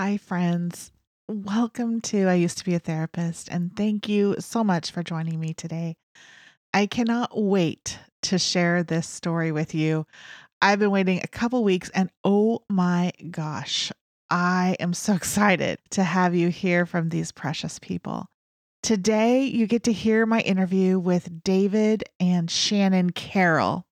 Hi, friends. Welcome to I Used to Be a Therapist, and thank you so much for joining me today. I cannot wait to share this story with you. I've been waiting a couple weeks, and oh my gosh, I am so excited to have you hear from these precious people. Today, you get to hear my interview with David and Shannon Carroll.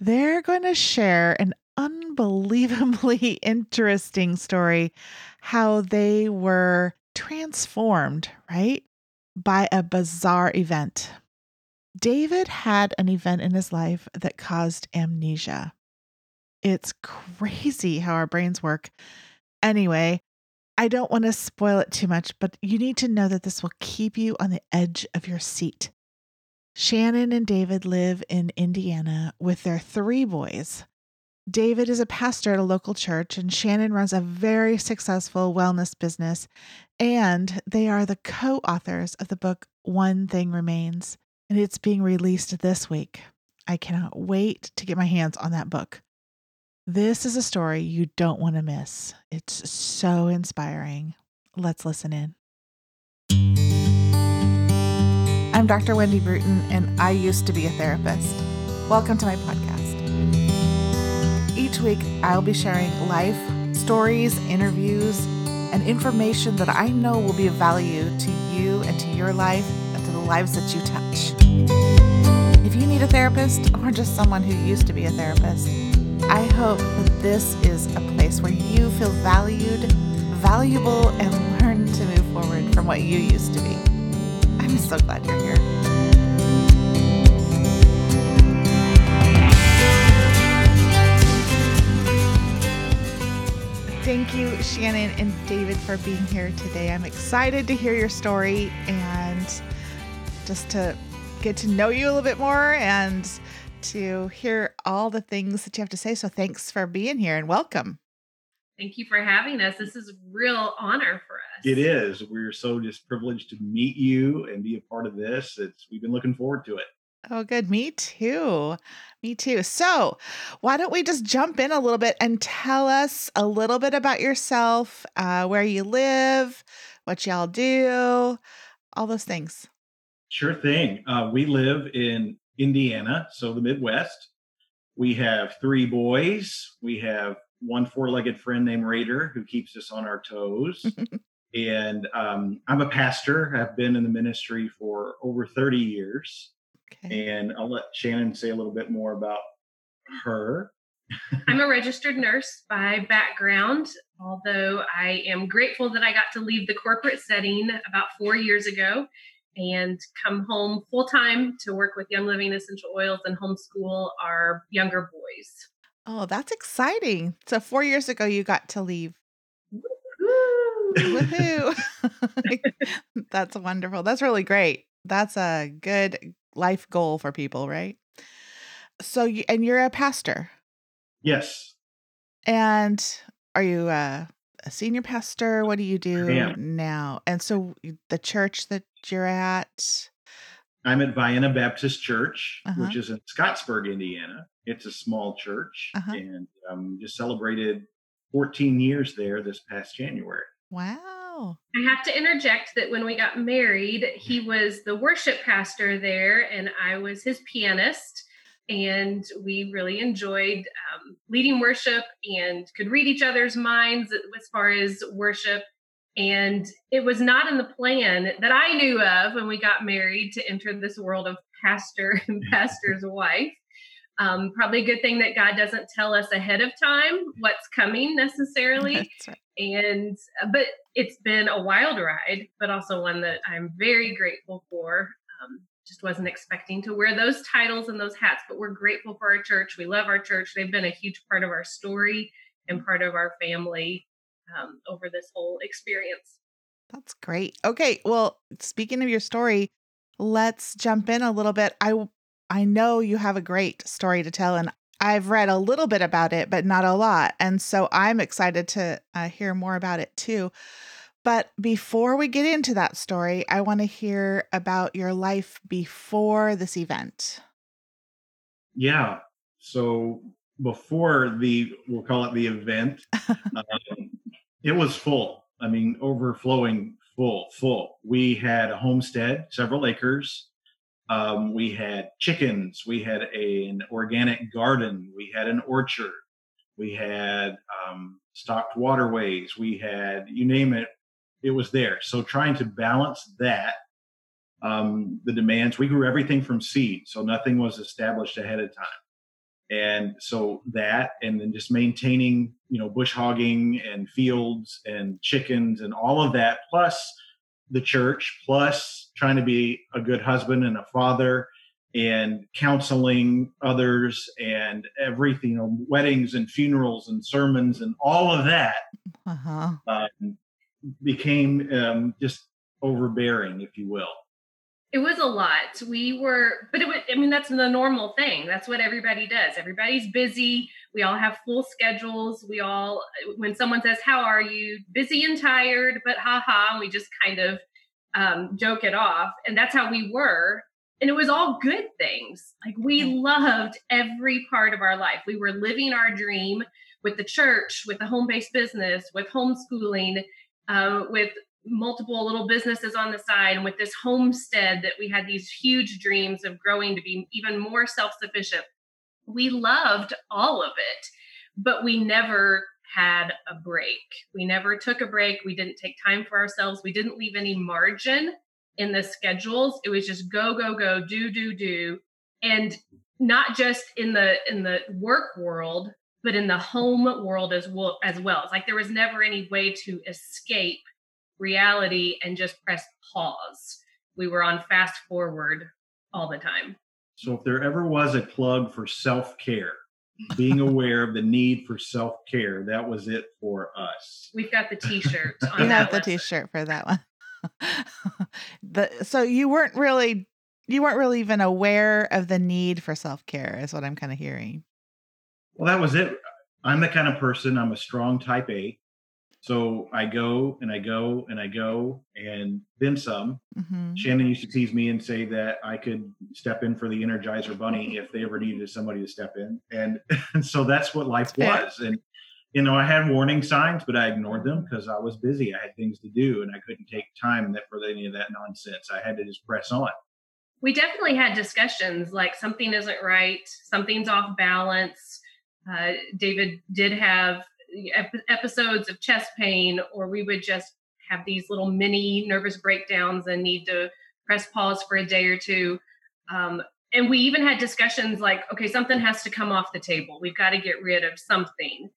They're going to share an unbelievably interesting story how they were transformed, right? By a bizarre event. David had an event in his life that caused amnesia. It's crazy how our brains work. Anyway, I don't want to spoil it too much, but you need to know that this will keep you on the edge of your seat. Shannon and David live in Indiana with their three boys David is a pastor at a local church, and Shannon runs a very successful wellness business. And they are the co authors of the book One Thing Remains, and it's being released this week. I cannot wait to get my hands on that book. This is a story you don't want to miss. It's so inspiring. Let's listen in. I'm Dr. Wendy Bruton, and I used to be a therapist. Welcome to my podcast. Each week, I'll be sharing life, stories, interviews, and information that I know will be of value to you and to your life and to the lives that you touch. If you need a therapist or just someone who used to be a therapist, I hope that this is a place where you feel valued, valuable, and learn to move forward from what you used to be. I'm so glad you're here. Thank you, Shannon and David, for being here today. I'm excited to hear your story and just to get to know you a little bit more and to hear all the things that you have to say. So thanks for being here and welcome. Thank you for having us. This is a real honor for us. It is. We're so just privileged to meet you and be a part of this. It's we've been looking forward to it. Oh, good. Me too. Me too. So, why don't we just jump in a little bit and tell us a little bit about yourself, uh, where you live, what y'all do, all those things. Sure thing. Uh, we live in Indiana, so the Midwest. We have three boys. We have one four legged friend named Raider who keeps us on our toes. and um, I'm a pastor. I've been in the ministry for over 30 years. Okay. And I'll let Shannon say a little bit more about her. I'm a registered nurse by background, although I am grateful that I got to leave the corporate setting about four years ago and come home full time to work with Young Living Essential Oils and homeschool our younger boys. Oh, that's exciting. So, four years ago, you got to leave. Woohoo! that's wonderful. That's really great. That's a good life goal for people, right? So, you, and you're a pastor. Yes. And are you a, a senior pastor? What do you do now? And so, the church that you're at. I'm at Vienna Baptist Church, uh-huh. which is in Scottsburg, Indiana. It's a small church, uh-huh. and um, just celebrated 14 years there this past January. Wow. I have to interject that when we got married, he was the worship pastor there, and I was his pianist. And we really enjoyed um, leading worship and could read each other's minds as far as worship. And it was not in the plan that I knew of when we got married to enter this world of pastor and pastor's wife. Um, probably a good thing that God doesn't tell us ahead of time what's coming necessarily. Right. And uh, but it's been a wild ride, but also one that I'm very grateful for. Um, just wasn't expecting to wear those titles and those hats, but we're grateful for our church. We love our church. They've been a huge part of our story and part of our family um, over this whole experience. That's great. Okay, well, speaking of your story, let's jump in a little bit. I I know you have a great story to tell, and I've read a little bit about it, but not a lot. And so I'm excited to uh, hear more about it too. But before we get into that story, I want to hear about your life before this event. Yeah. So before the, we'll call it the event, um, it was full. I mean, overflowing full, full. We had a homestead, several acres. Um, we had chickens. We had a, an organic garden. We had an orchard. We had um, stocked waterways. We had, you name it, it was there. So trying to balance that, um, the demands, we grew everything from seed. So nothing was established ahead of time and so that and then just maintaining you know bush hogging and fields and chickens and all of that plus the church plus trying to be a good husband and a father and counseling others and everything you know weddings and funerals and sermons and all of that uh-huh. um, became um, just overbearing if you will it was a lot. We were, but it was, I mean, that's the normal thing. That's what everybody does. Everybody's busy. We all have full schedules. We all, when someone says, How are you? Busy and tired, but haha. And we just kind of um, joke it off. And that's how we were. And it was all good things. Like we loved every part of our life. We were living our dream with the church, with the home based business, with homeschooling, uh, with multiple little businesses on the side and with this homestead that we had these huge dreams of growing to be even more self-sufficient we loved all of it but we never had a break. We never took a break. We didn't take time for ourselves. We didn't leave any margin in the schedules. It was just go go go do do do. And not just in the in the work world but in the home world as well as well. It's like there was never any way to escape reality and just press pause. We were on fast forward all the time. So, if there ever was a plug for self care, being aware of the need for self care, that was it for us. We've got the t shirt. we have the t shirt for that one. the, so, you weren't really. You weren't really even aware of the need for self care, is what I'm kind of hearing. Well, that was it. I'm the kind of person, I'm a strong type A. So I go and I go and I go and then some. Mm-hmm. Shannon used to tease me and say that I could step in for the Energizer Bunny if they ever needed somebody to step in. And, and so that's what life was. And, you know, I had warning signs, but I ignored them because I was busy. I had things to do and I couldn't take time for any of that nonsense. I had to just press on. We definitely had discussions like something isn't right, something's off balance. Uh, David did have episodes of chest pain, or we would just have these little mini nervous breakdowns and need to press pause for a day or two. Um, and we even had discussions like, okay, something has to come off the table. We've got to get rid of something.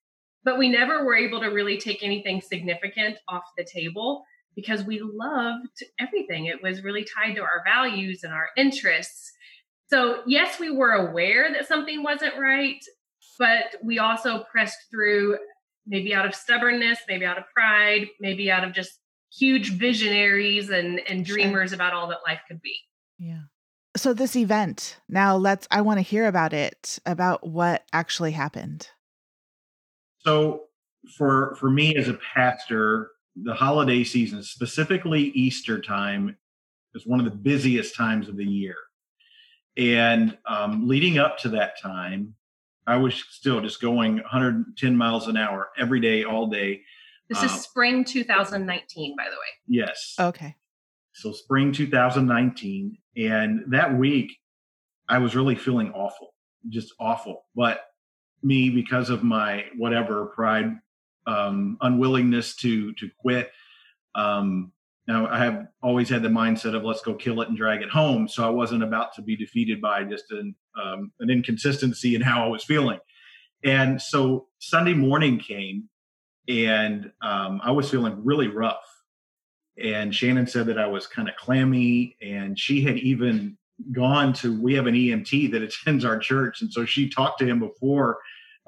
But we never were able to really take anything significant off the table because we loved everything. It was really tied to our values and our interests. So, yes, we were aware that something wasn't right, but we also pressed through maybe out of stubbornness, maybe out of pride, maybe out of just huge visionaries and and dreamers sure. about all that life could be. Yeah. So this event, now let's I want to hear about it, about what actually happened. So for for me as a pastor, the holiday season, specifically Easter time, is one of the busiest times of the year. And um, leading up to that time, I was still just going 110 miles an hour every day, all day. This is uh, spring 2019, by the way. Yes. Okay. So spring 2019, and that week, I was really feeling awful, just awful. But me, because of my whatever pride, um, unwillingness to to quit, um, now, I have always had the mindset of let's go kill it and drag it home. So I wasn't about to be defeated by just an, um, an inconsistency in how I was feeling. And so Sunday morning came and um, I was feeling really rough. And Shannon said that I was kind of clammy. And she had even gone to, we have an EMT that attends our church. And so she talked to him before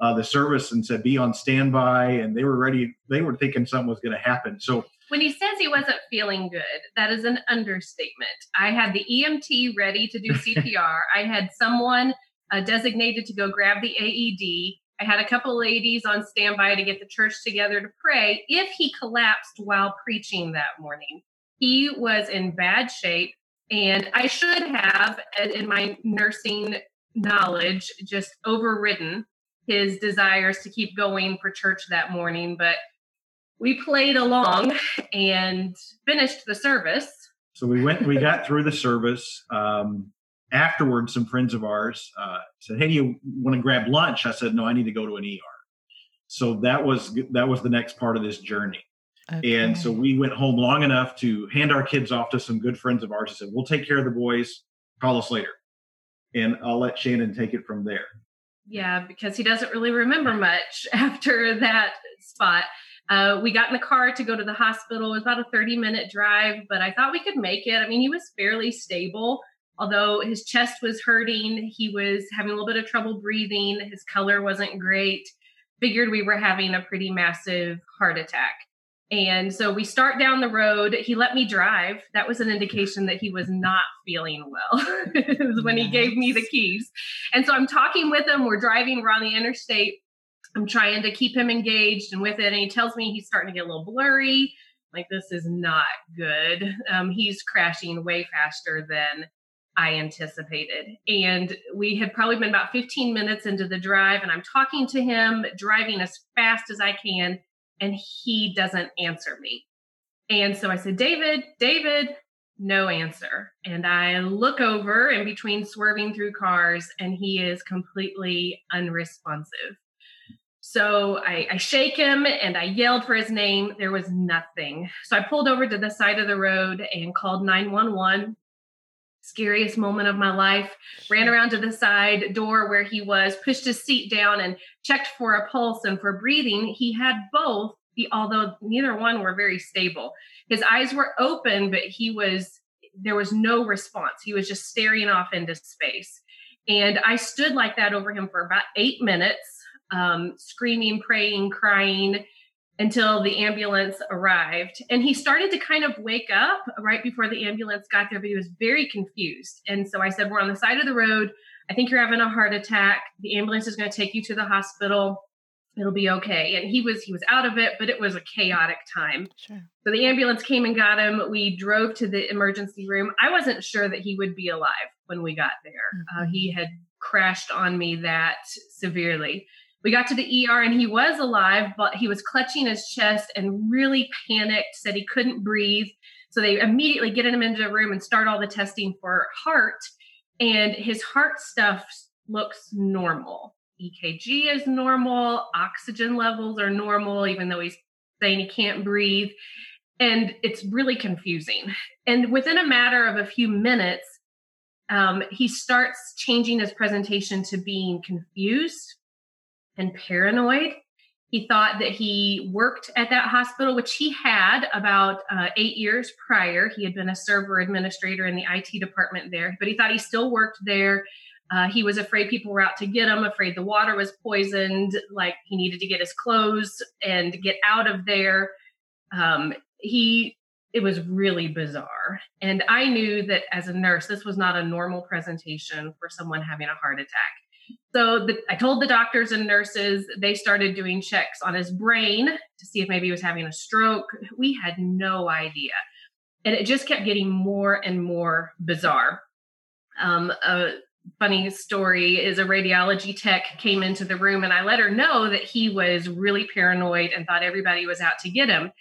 uh, the service and said, be on standby. And they were ready, they were thinking something was going to happen. So when he says he wasn't feeling good, that is an understatement. I had the EMT ready to do CPR. I had someone uh, designated to go grab the AED. I had a couple ladies on standby to get the church together to pray if he collapsed while preaching that morning. He was in bad shape, and I should have, in my nursing knowledge, just overridden his desires to keep going for church that morning. But we played along and finished the service. So we went, we got through the service. Um, afterwards, some friends of ours uh, said, "Hey, do you want to grab lunch?" I said, "No, I need to go to an ER." So that was that was the next part of this journey. Okay. And so we went home long enough to hand our kids off to some good friends of ours and said, We'll take care of the boys. Call us later. And I'll let Shannon take it from there. Yeah, because he doesn't really remember much after that spot. Uh, we got in the car to go to the hospital. It was about a 30 minute drive, but I thought we could make it. I mean, he was fairly stable, although his chest was hurting. He was having a little bit of trouble breathing. His color wasn't great. Figured we were having a pretty massive heart attack. And so we start down the road. He let me drive. That was an indication that he was not feeling well. it was when he gave me the keys. And so I'm talking with him. We're driving, we're on the interstate. I'm trying to keep him engaged and with it. And he tells me he's starting to get a little blurry. Like, this is not good. Um, he's crashing way faster than I anticipated. And we had probably been about 15 minutes into the drive, and I'm talking to him, driving as fast as I can and he doesn't answer me. And so I said, David, David, no answer. And I look over in between swerving through cars, and he is completely unresponsive. So I, I, shake him and I yelled for his name. There was nothing. So I pulled over to the side of the road and called 911 scariest moment of my life. Ran around to the side door where he was, pushed his seat down, and checked for a pulse and for breathing. He had both, although neither one were very stable. His eyes were open, but he was there was no response. He was just staring off into space. And I stood like that over him for about eight minutes, um, screaming, praying, crying until the ambulance arrived. And he started to kind of wake up right before the ambulance got there, but he was very confused. And so I said, We're on the side of the road. I think you're having a heart attack. The ambulance is going to take you to the hospital. It'll be okay. And he was he was out of it, but it was a chaotic time. Sure. So the ambulance came and got him. We drove to the emergency room. I wasn't sure that he would be alive when we got there. Mm-hmm. Uh, he had crashed on me that severely we got to the ER and he was alive, but he was clutching his chest and really panicked, said he couldn't breathe. So they immediately get him into the room and start all the testing for heart. And his heart stuff looks normal. EKG is normal, oxygen levels are normal, even though he's saying he can't breathe. And it's really confusing. And within a matter of a few minutes, um, he starts changing his presentation to being confused and paranoid. He thought that he worked at that hospital, which he had about uh, eight years prior. He had been a server administrator in the IT department there, but he thought he still worked there. Uh, he was afraid people were out to get him, afraid the water was poisoned, like he needed to get his clothes and get out of there. Um, he it was really bizarre. And I knew that as a nurse, this was not a normal presentation for someone having a heart attack. So the, I told the doctors and nurses, they started doing checks on his brain to see if maybe he was having a stroke. We had no idea. And it just kept getting more and more bizarre. Um, a funny story is a radiology tech came into the room and I let her know that he was really paranoid and thought everybody was out to get him.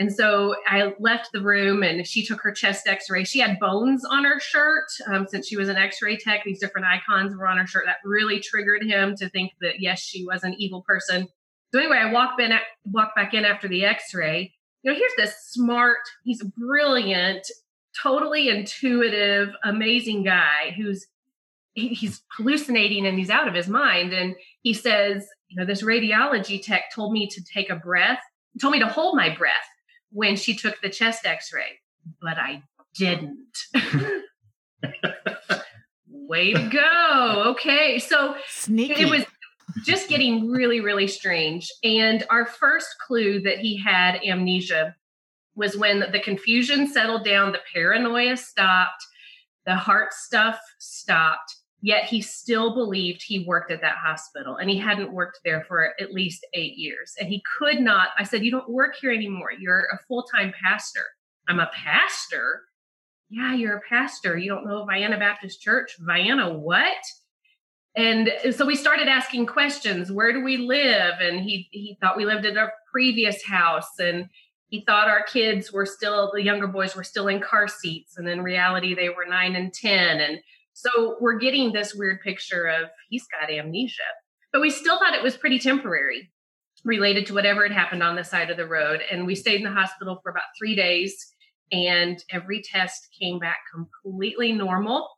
And so I left the room and she took her chest x ray. She had bones on her shirt um, since she was an x ray tech. These different icons were on her shirt. That really triggered him to think that, yes, she was an evil person. So anyway, I walked, in, walked back in after the x ray. You know, here's this smart, he's brilliant, totally intuitive, amazing guy who's he's hallucinating and he's out of his mind. And he says, you know, this radiology tech told me to take a breath, told me to hold my breath when she took the chest x ray, but I didn't. Way to go. Okay. So Sneaky. it was just getting really, really strange. And our first clue that he had amnesia was when the confusion settled down, the paranoia stopped, the heart stuff stopped, Yet he still believed he worked at that hospital and he hadn't worked there for at least eight years. And he could not. I said, You don't work here anymore. You're a full time pastor. I'm a pastor. Yeah, you're a pastor. You don't know Vienna Baptist Church. Vienna, what? and so we started asking questions where do we live and he he thought we lived at our previous house and he thought our kids were still the younger boys were still in car seats and in reality they were 9 and 10 and so we're getting this weird picture of he's got amnesia but we still thought it was pretty temporary related to whatever had happened on the side of the road and we stayed in the hospital for about 3 days and every test came back completely normal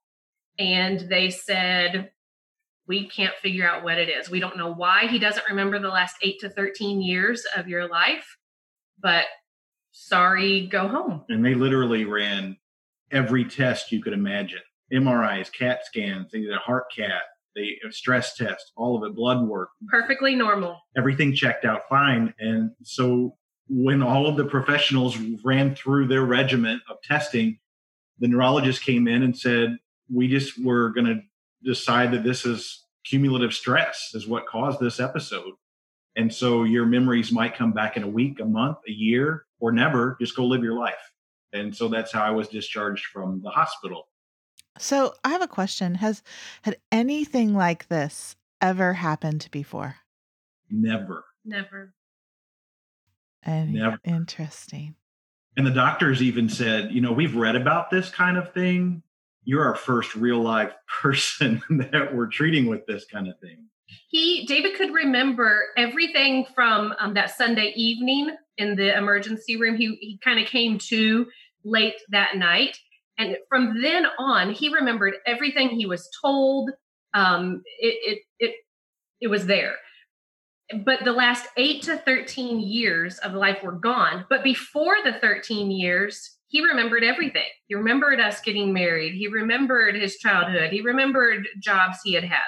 and they said we can't figure out what it is. We don't know why he doesn't remember the last 8 to 13 years of your life, but sorry, go home. And they literally ran every test you could imagine. MRIs, CAT scans, they did a heart CAT, they stress test, all of it, blood work. Perfectly normal. Everything checked out fine. And so when all of the professionals ran through their regiment of testing, the neurologist came in and said, We just were going to decide that this is cumulative stress is what caused this episode. And so your memories might come back in a week, a month, a year, or never. Just go live your life. And so that's how I was discharged from the hospital. So I have a question. Has had anything like this ever happened before? Never. Never. And Never. Interesting. And the doctors even said, you know, we've read about this kind of thing. You're our first real life person that we're treating with this kind of thing. He, David, could remember everything from um, that Sunday evening in the emergency room. He he kind of came to late that night, and from then on, he remembered everything he was told. Um, it it it it was there but the last eight to 13 years of life were gone. But before the 13 years, he remembered everything. He remembered us getting married. He remembered his childhood. He remembered jobs he had had.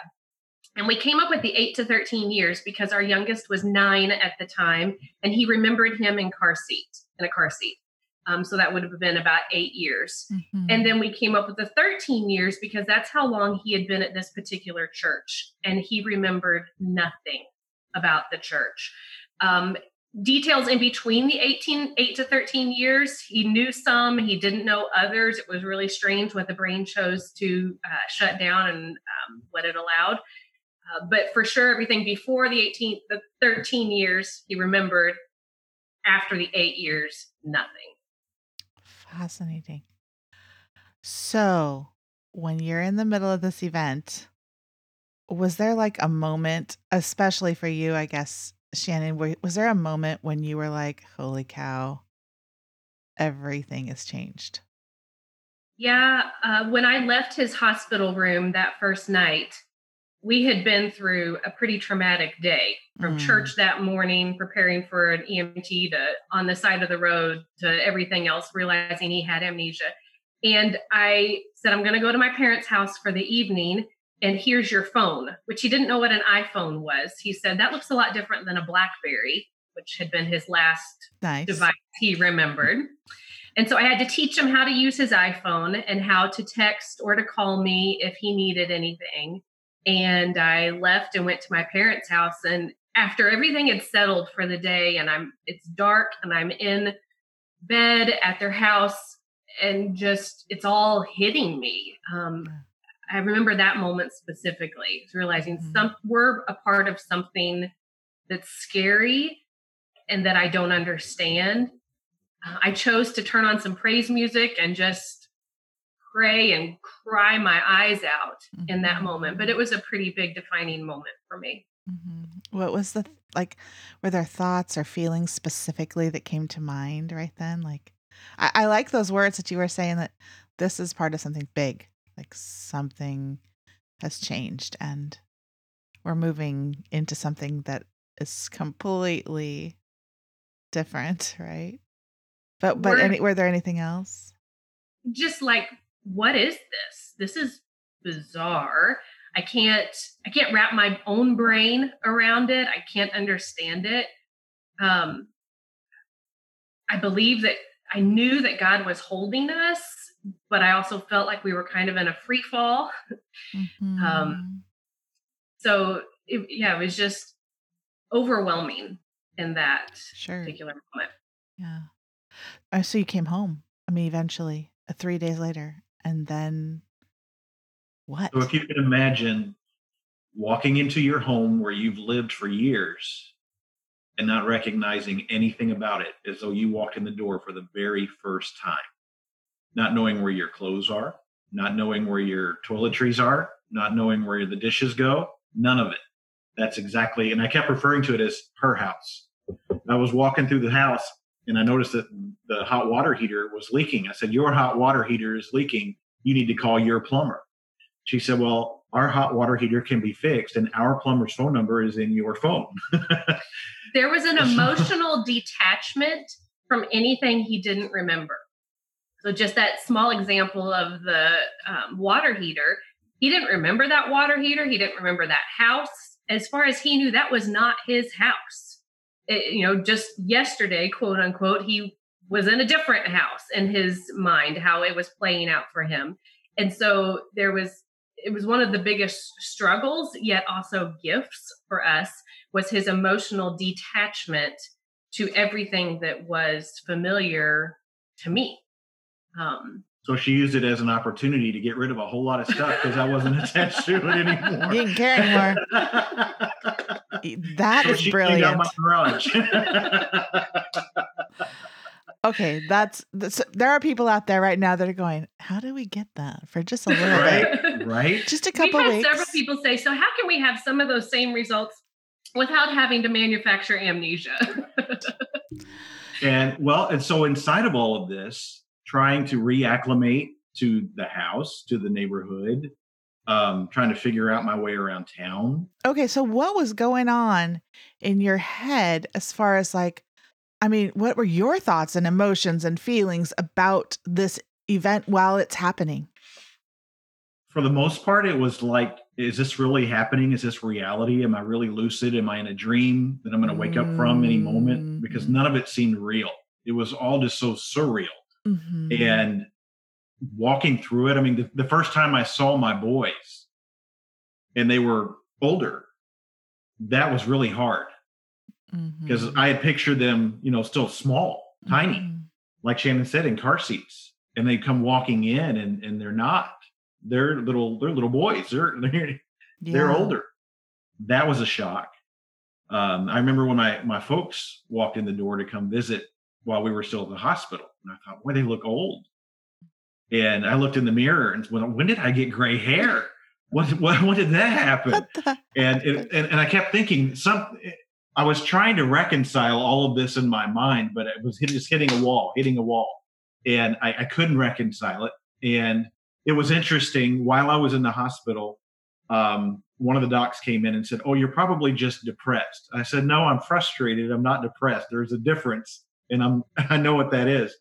And we came up with the eight to 13 years because our youngest was nine at the time, and he remembered him in car seat, in a car seat. Um, so that would have been about eight years. Mm-hmm. And then we came up with the 13 years because that's how long he had been at this particular church. And he remembered nothing about the church. Um, details in between the 18 8 to 13 years he knew some he didn't know others it was really strange what the brain chose to uh, shut down and um, what it allowed uh, but for sure everything before the 18 the 13 years he remembered after the eight years nothing fascinating so when you're in the middle of this event was there like a moment, especially for you, I guess, Shannon, was there a moment when you were like, holy cow, everything has changed? Yeah. Uh, when I left his hospital room that first night, we had been through a pretty traumatic day from mm. church that morning, preparing for an EMT to on the side of the road to everything else, realizing he had amnesia. And I said, I'm going to go to my parents' house for the evening and here's your phone, which he didn't know what an iPhone was. He said that looks a lot different than a Blackberry, which had been his last nice. device he remembered. And so I had to teach him how to use his iPhone and how to text or to call me if he needed anything. And I left and went to my parents' house. And after everything had settled for the day, and I'm it's dark and I'm in bed at their house, and just it's all hitting me. Um, I remember that moment specifically, realizing mm-hmm. some we're a part of something that's scary and that I don't understand. Uh, I chose to turn on some praise music and just pray and cry my eyes out mm-hmm. in that moment. But it was a pretty big defining moment for me. Mm-hmm. What was the like? Were there thoughts or feelings specifically that came to mind right then? Like, I, I like those words that you were saying that this is part of something big like something has changed and we're moving into something that is completely different, right? But but any, were there anything else? Just like what is this? This is bizarre. I can't I can't wrap my own brain around it. I can't understand it. Um I believe that I knew that God was holding us but I also felt like we were kind of in a free fall. Mm-hmm. Um, so it, yeah, it was just overwhelming in that sure. particular moment. Yeah. Uh, so you came home. I mean, eventually, uh, three days later, and then what? So if you can imagine walking into your home where you've lived for years and not recognizing anything about it as though you walked in the door for the very first time, not knowing where your clothes are, not knowing where your toiletries are, not knowing where the dishes go, none of it. That's exactly, and I kept referring to it as her house. I was walking through the house and I noticed that the hot water heater was leaking. I said, Your hot water heater is leaking. You need to call your plumber. She said, Well, our hot water heater can be fixed, and our plumber's phone number is in your phone. there was an emotional detachment from anything he didn't remember. So, just that small example of the um, water heater, he didn't remember that water heater. He didn't remember that house. As far as he knew, that was not his house. It, you know, just yesterday, quote unquote, he was in a different house in his mind, how it was playing out for him. And so there was it was one of the biggest struggles yet also gifts for us was his emotional detachment to everything that was familiar to me um, so she used it as an opportunity to get rid of a whole lot of stuff because I wasn't attached to it anymore. Didn't care anymore. that so is brilliant. my garage. okay, that's, that's, there are people out there right now that are going, "How do we get that for just a little right? bit? Right? Just a couple We've had weeks." Several people say, "So how can we have some of those same results without having to manufacture amnesia?" and well, and so inside of all of this, trying to reacclimate to the house, to the neighborhood, um, trying to figure out my way around town. Okay, so what was going on in your head as far as like, I mean, what were your thoughts and emotions and feelings about this event while it's happening? For the most part, it was like, is this really happening? Is this reality? Am I really lucid? Am I in a dream that I'm going to wake up from any moment? Because none of it seemed real. It was all just so surreal. Mm-hmm. And walking through it, I mean, the, the, first time I saw my boys and they were older, that was really hard because mm-hmm. I had pictured them, you know, still small, tiny, mm-hmm. like Shannon said, in car seats. And they come walking in and, and they're not. They're little, they're little boys. They're, they're, yeah. they're older. That was a shock. Um, I remember when my, my folks walked in the door to come visit while we were still at the hospital. And I thought, boy, they look old. And I looked in the mirror and went, when did I get gray hair? What, what, what did that happen? And, it, and, and I kept thinking some, I was trying to reconcile all of this in my mind, but it was just hitting a wall, hitting a wall. And I, I couldn't reconcile it. And it was interesting while I was in the hospital, um, one of the docs came in and said, Oh, you're probably just depressed. I said, No, I'm frustrated. I'm not depressed. There's a difference and I'm I know what that is.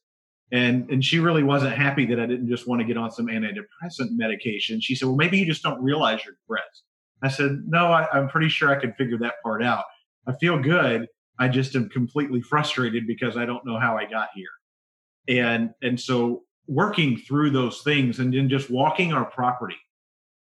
And and she really wasn't happy that I didn't just want to get on some antidepressant medication. She said, "Well, maybe you just don't realize you're depressed." I said, "No, I, I'm pretty sure I can figure that part out. I feel good. I just am completely frustrated because I don't know how I got here." And and so working through those things and then just walking our property,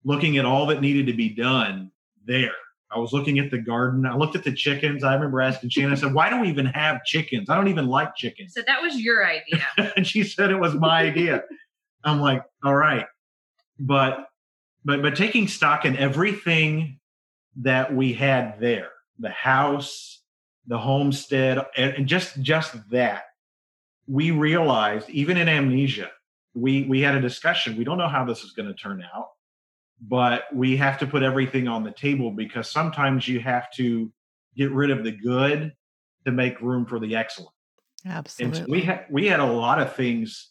looking at all that needed to be done there I was looking at the garden. I looked at the chickens. I remember asking Shannon, I said, Why do we even have chickens? I don't even like chickens. So that was your idea. and she said it was my idea. I'm like, all right. But but but taking stock in everything that we had there, the house, the homestead, and, and just just that, we realized, even in amnesia, we we had a discussion. We don't know how this is going to turn out but we have to put everything on the table because sometimes you have to get rid of the good to make room for the excellent. Absolutely. And so we had we had a lot of things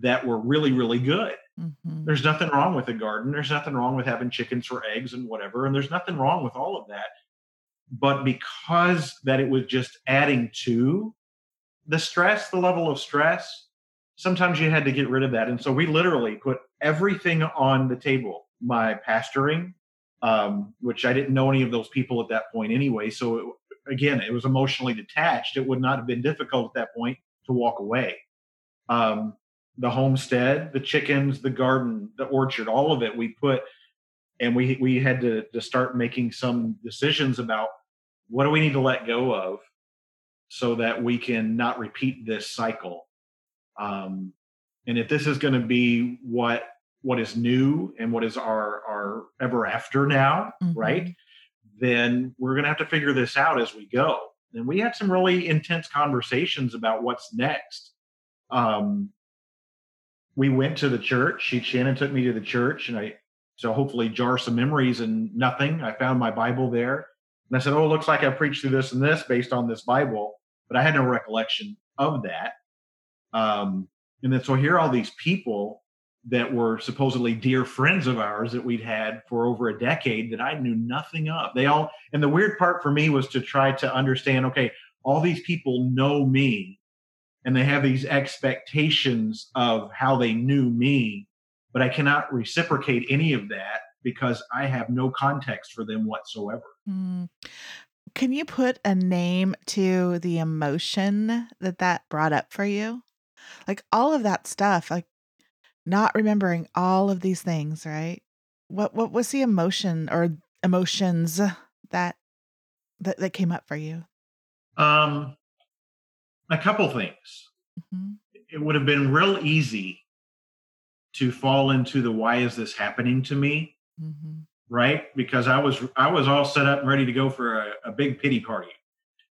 that were really really good. Mm-hmm. There's nothing wrong with a garden. There's nothing wrong with having chickens for eggs and whatever. And there's nothing wrong with all of that. But because that it was just adding to the stress, the level of stress, sometimes you had to get rid of that. And so we literally put everything on the table my pastoring, um, which I didn't know any of those people at that point anyway. So it, again, it was emotionally detached. It would not have been difficult at that point to walk away. Um, the homestead, the chickens, the garden, the orchard, all of it, we put, and we we had to to start making some decisions about what do we need to let go of, so that we can not repeat this cycle. Um, and if this is going to be what what is new and what is our our ever after now, right? Mhm. Then we're going to have to figure this out as we go. And we had some really intense conversations about what's next. Um, we went to the church. She Shannon took me to the church, and I so hopefully jar some memories and nothing. I found my Bible there, and I said, "Oh, it looks like I preached through this and this based on this Bible," but I had no recollection of that. Um, and then so here are all these people that were supposedly dear friends of ours that we'd had for over a decade that I knew nothing of. They all, and the weird part for me was to try to understand okay, all these people know me and they have these expectations of how they knew me, but I cannot reciprocate any of that because I have no context for them whatsoever. Mm. Can you put a name to the emotion that that brought up for you? Like all of that stuff, like not remembering all of these things, right? What what was the emotion or emotions that that, that came up for you? Um, a couple things. Mhm. It would have been real easy to fall into the why is this happening to me Mhm. right because i was i was all set up and ready to go for a, a big pity party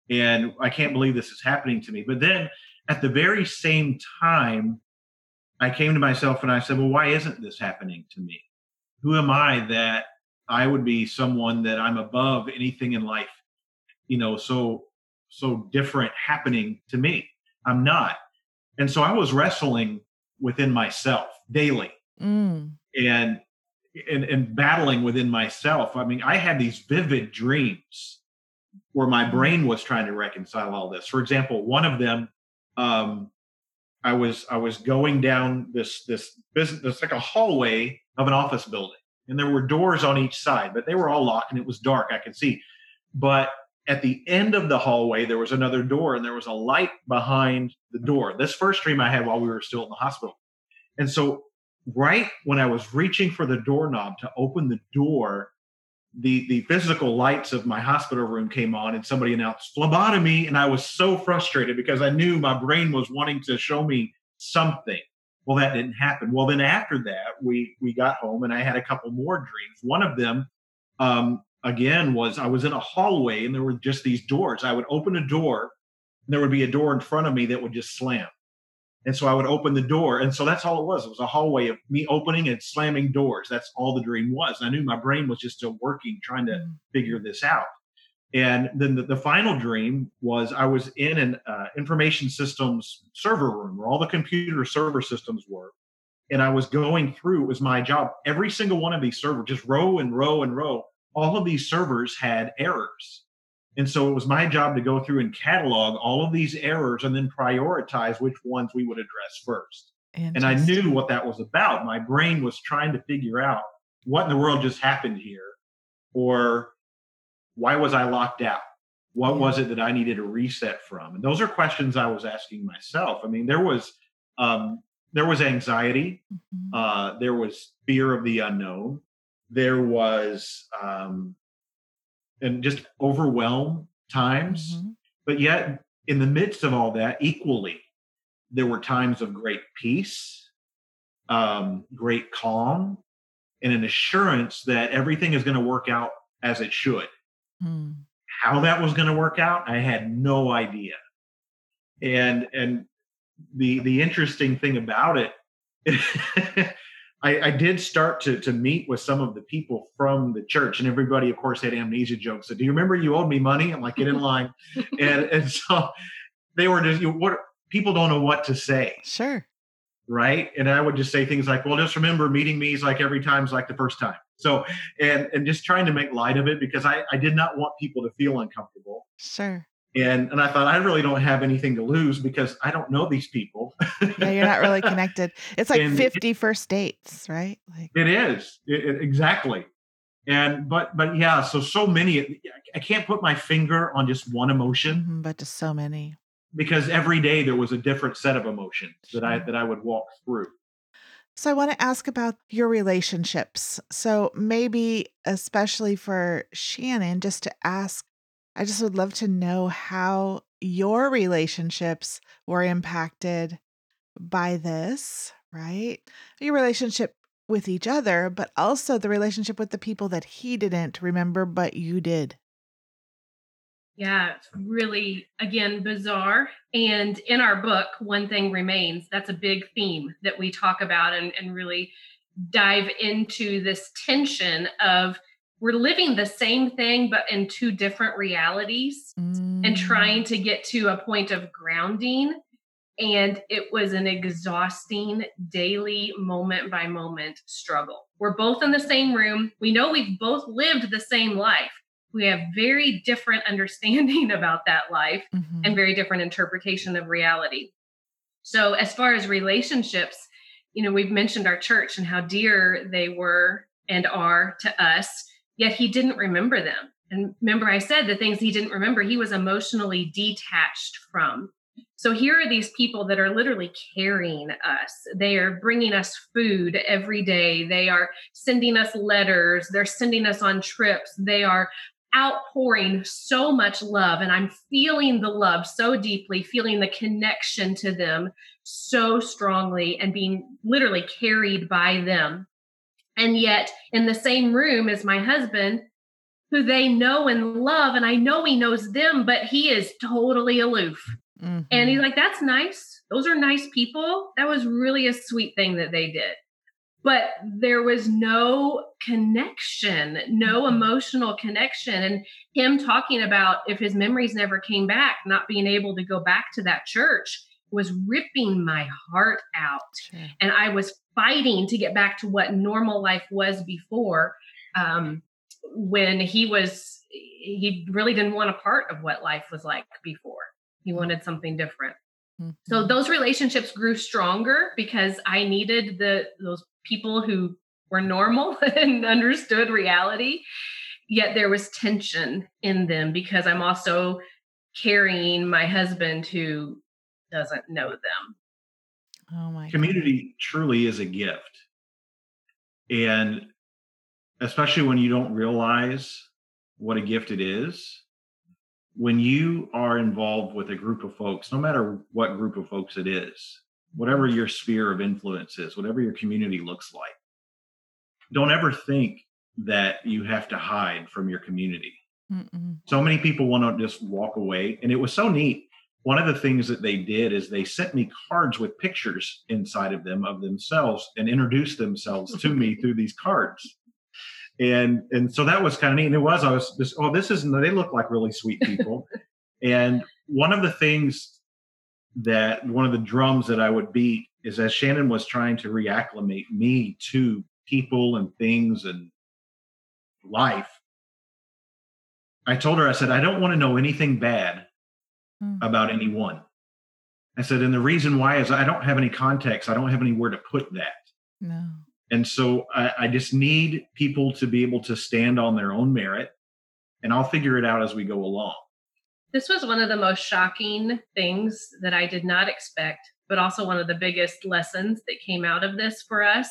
and i can't believe this is happening to me but then at the very same time i came to myself and i said well why isn't this happening to me who am i that i would be someone that i'm above anything in life you know so so different happening to me i'm not and so i was wrestling within myself daily Mm. and and and battling within myself. I mean, I had these vivid dreams where my brain was trying to reconcile all this. For example, one of them, um, I was I was going down this this business, it's like a hallway of an office building, and there were doors on each side, but they were all locked and it was dark. I could see, but at the end of the hallway there was another door and there was a light behind the door. This first dream I had while we were still in the hospital, and so right when I was reaching for the doorknob to open the door, the the physical lights of my hospital room came on and somebody announced phlebotomy and I was so frustrated because I knew my brain was wanting to show me something. Well, that didn't happen. Well, then after that, we we got home and I had a couple more dreams. One of them um again was I was in a hallway and there were just these doors. I would open a door and there would be a door in front of me that would just slam. And so I would open the door. And so that's all it was. It was a hallway of me opening and slamming doors. That's all the dream was. I knew my brain was just still working, trying to Mm. figure this out. And then the, the final dream was I was in an uh, information systems server room where all the computer server systems were. And I was going through, it was my job. Every single one of these servers, just row and row and row, all of these servers had errors. And so it was my job to go through and catalog all of these errors and then prioritize which ones we would address first. And I knew what that was about. My brain was trying to figure out what in the world just happened here, or why was I locked out? What Yeah. was it that I needed a reset from? And those are questions I was asking myself. I mean, there was um, there was anxiety, Mhm. uh, there was fear of the unknown, there was um, and just overwhelm times. Mhm. But yet, in the midst of all that, equally, there were times of great peace, um, great calm, and an assurance that everything is going to work out as it should. Mm. How that was going to work out, I had no idea. And and the the interesting thing about it, I, I did start to to meet with some of the people from the church, and everybody, of course, had amnesia jokes. So, do you remember you owed me money? I'm like, get in line, and and so they were just you know, what people don't know what to say, Sure. right? And I would just say things like, well, just remember, meeting me is like every time's like the first time. So and and just trying to make light of it because I I did not want people to feel uncomfortable. Sure. And and I thought I really don't have anything to lose because I don't know these people. Yeah, you're not really connected. It's like And- 50 first dates, right? Like It is It- it- exactly, and but but yeah. So so many. I can't put my finger on just one emotion mhm, but just so many. because every day there was a different set of emotions that I that I would walk through. So I want to ask about your relationships. So maybe especially for Shannon just to ask I just would love to know how your relationships were impacted by this, right? Your relationship with each other, but also the relationship with the people that he didn't remember, but you did. Yeah, it's really, again, bizarre. And in our book, One Thing Remains, that's a big theme that we talk about and, and really dive into this tension of we're living the same thing, but in two different realities Mm. and trying to get to a point of grounding. And it was an exhausting daily, moment by moment struggle. We're both in the same room. We know we've both lived the same life. We have very different understanding about that life Mhm. and very different interpretation of reality. So, as far as relationships, you know, we've mentioned our church and how dear they were and are to us, yet he didn't remember them. And remember, I said the things he didn't remember, he was emotionally detached from. So, here are these people that are literally carrying us. They are bringing us food every day. They are sending us letters. They're sending us on trips. They are outpouring so much love and I'm feeling the love so deeply, feeling the connection to them so strongly and being literally carried by them. And yet, in the same room as my husband, who they know and love, and I know he knows them, but he is totally aloof. And Mhm. he's like, that's nice. Those are nice people. That was really a sweet thing that they did. But there was no connection, no Mhm. emotional connection. And him talking about if his memories never came back, not being able to go back to that church was ripping my heart out. Sure. And I was fighting to get back to what normal life was before um, when he was, he really didn't want a part of what life was like before. He wanted something different. So Mhm. those relationships grew stronger because I needed the those people who were normal and understood reality. Yet there was tension in them because I'm also carrying my husband who doesn't know them. oh my community truly is a gift and especially when you don't realize what a gift it is when you are involved with a group of folks no matter what group of folks it is whatever mm. your sphere of influence is whatever your community looks like don't ever think that you have to hide from your community Mm-mm. so many people want to just walk away and it was so neat one of the things that they did is they sent me cards with pictures inside of them of themselves and introduced themselves to me through these cards. And and so that was kind of neat. And it was i was just oh this isn't they look like really sweet people. And one of the things that one of the drums that i would beat is as shannon was trying to reacclimate me to people and things and life i told her i said i don't want to know anything bad Mm. about anyone. I said, and the reason why is I don't have any context. I don't have anywhere to put that. No. And so I, I just need people to be able to stand on their own merit, and I'll figure it out as we go along. This was one of the most shocking things that I did not expect, but also one of the biggest lessons that came out of this for us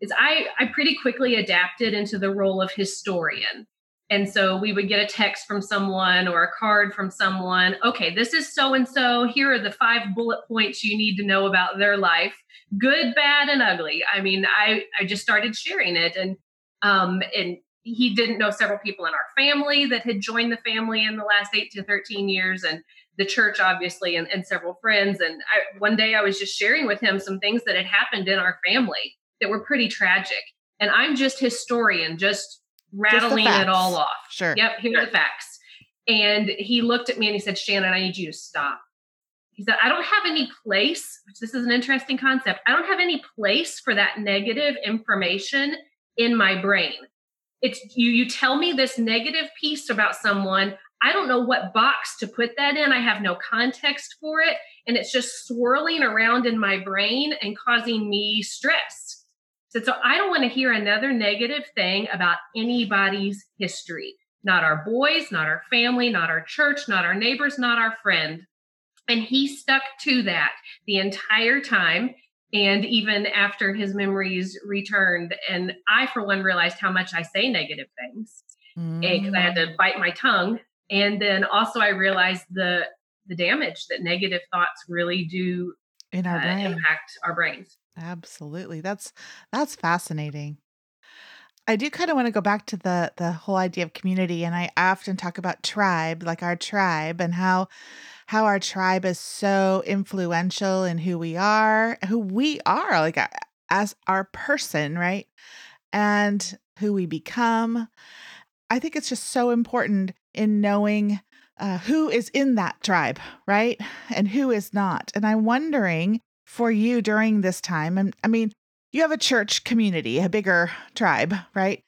is I, I pretty quickly adapted into the role of historian. And so we would get a text from someone or a card from someone. Okay, this is so and so. Here are the five bullet points you need to know about their life good, bad, and ugly. I mean, I, I just started sharing it. And, um, and he didn't know several people in our family that had joined the family in the last eight to 13 years. And the church, obviously, and, and several friends. And I, one day I was just sharing with him some things that had happened in our family that were pretty tragic. And I'm just historian, just rattling it all off. Sure. Yep, here are the facts. And he looked at me and he said, Shannon, I need you to stop. He said, I don't have any place, which this is an interesting concept. I don't have any place for that negative information in my brain. It's you, you tell me this negative piece about someone. I don't know what box to put that in. I have no context for it. And it's just swirling around in my brain and causing me stress. So, so I don't want to hear another negative thing about anybody's history. Not our boys, not our family, not our church, not our neighbors, not our friend. And he stuck to that the entire time. And even after his memories returned, and I, for one, realized how much I say negative things because I had Mm. to bite my tongue. And then also, I realized the the damage that negative thoughts really do in our uh, impact our brains. Absolutely. That's that's fascinating. I do kind of want to go back to the the whole idea of community and I often talk about tribe, like our tribe and how how our tribe is so influential in who we are, who we are like as our person, right? And who we become. I think it's just so important in knowing uh, who is in that tribe, right? And who is not. And I'm wondering for you during this time, and I mean, you have a church community, a bigger tribe, right?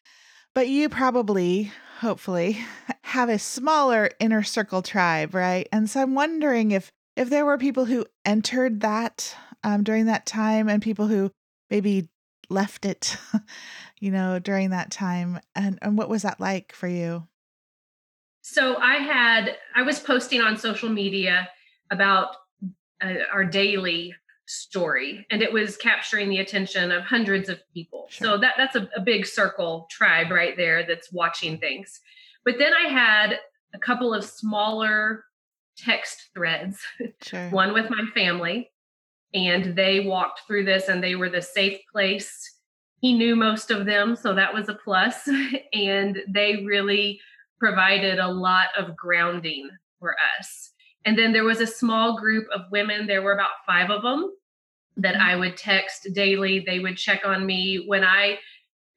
But you probably, hopefully, have a smaller inner circle tribe, right? And so I'm wondering if if there were people who entered that um, during that time and people who maybe left it, you know, during that time, and and what was that like for you? So I had I was posting on social media about uh, our daily story and it was capturing the attention of hundreds of people Sure. so that that's a, a big circle tribe right there that's watching things but then i had a couple of smaller text threads Sure. one with my family and they walked through this and they were the safe place he knew most of them so that was a plus and they really provided a lot of grounding for us and then there was a small group of women there were about five of them that Mhm. i would text daily they would check on me when i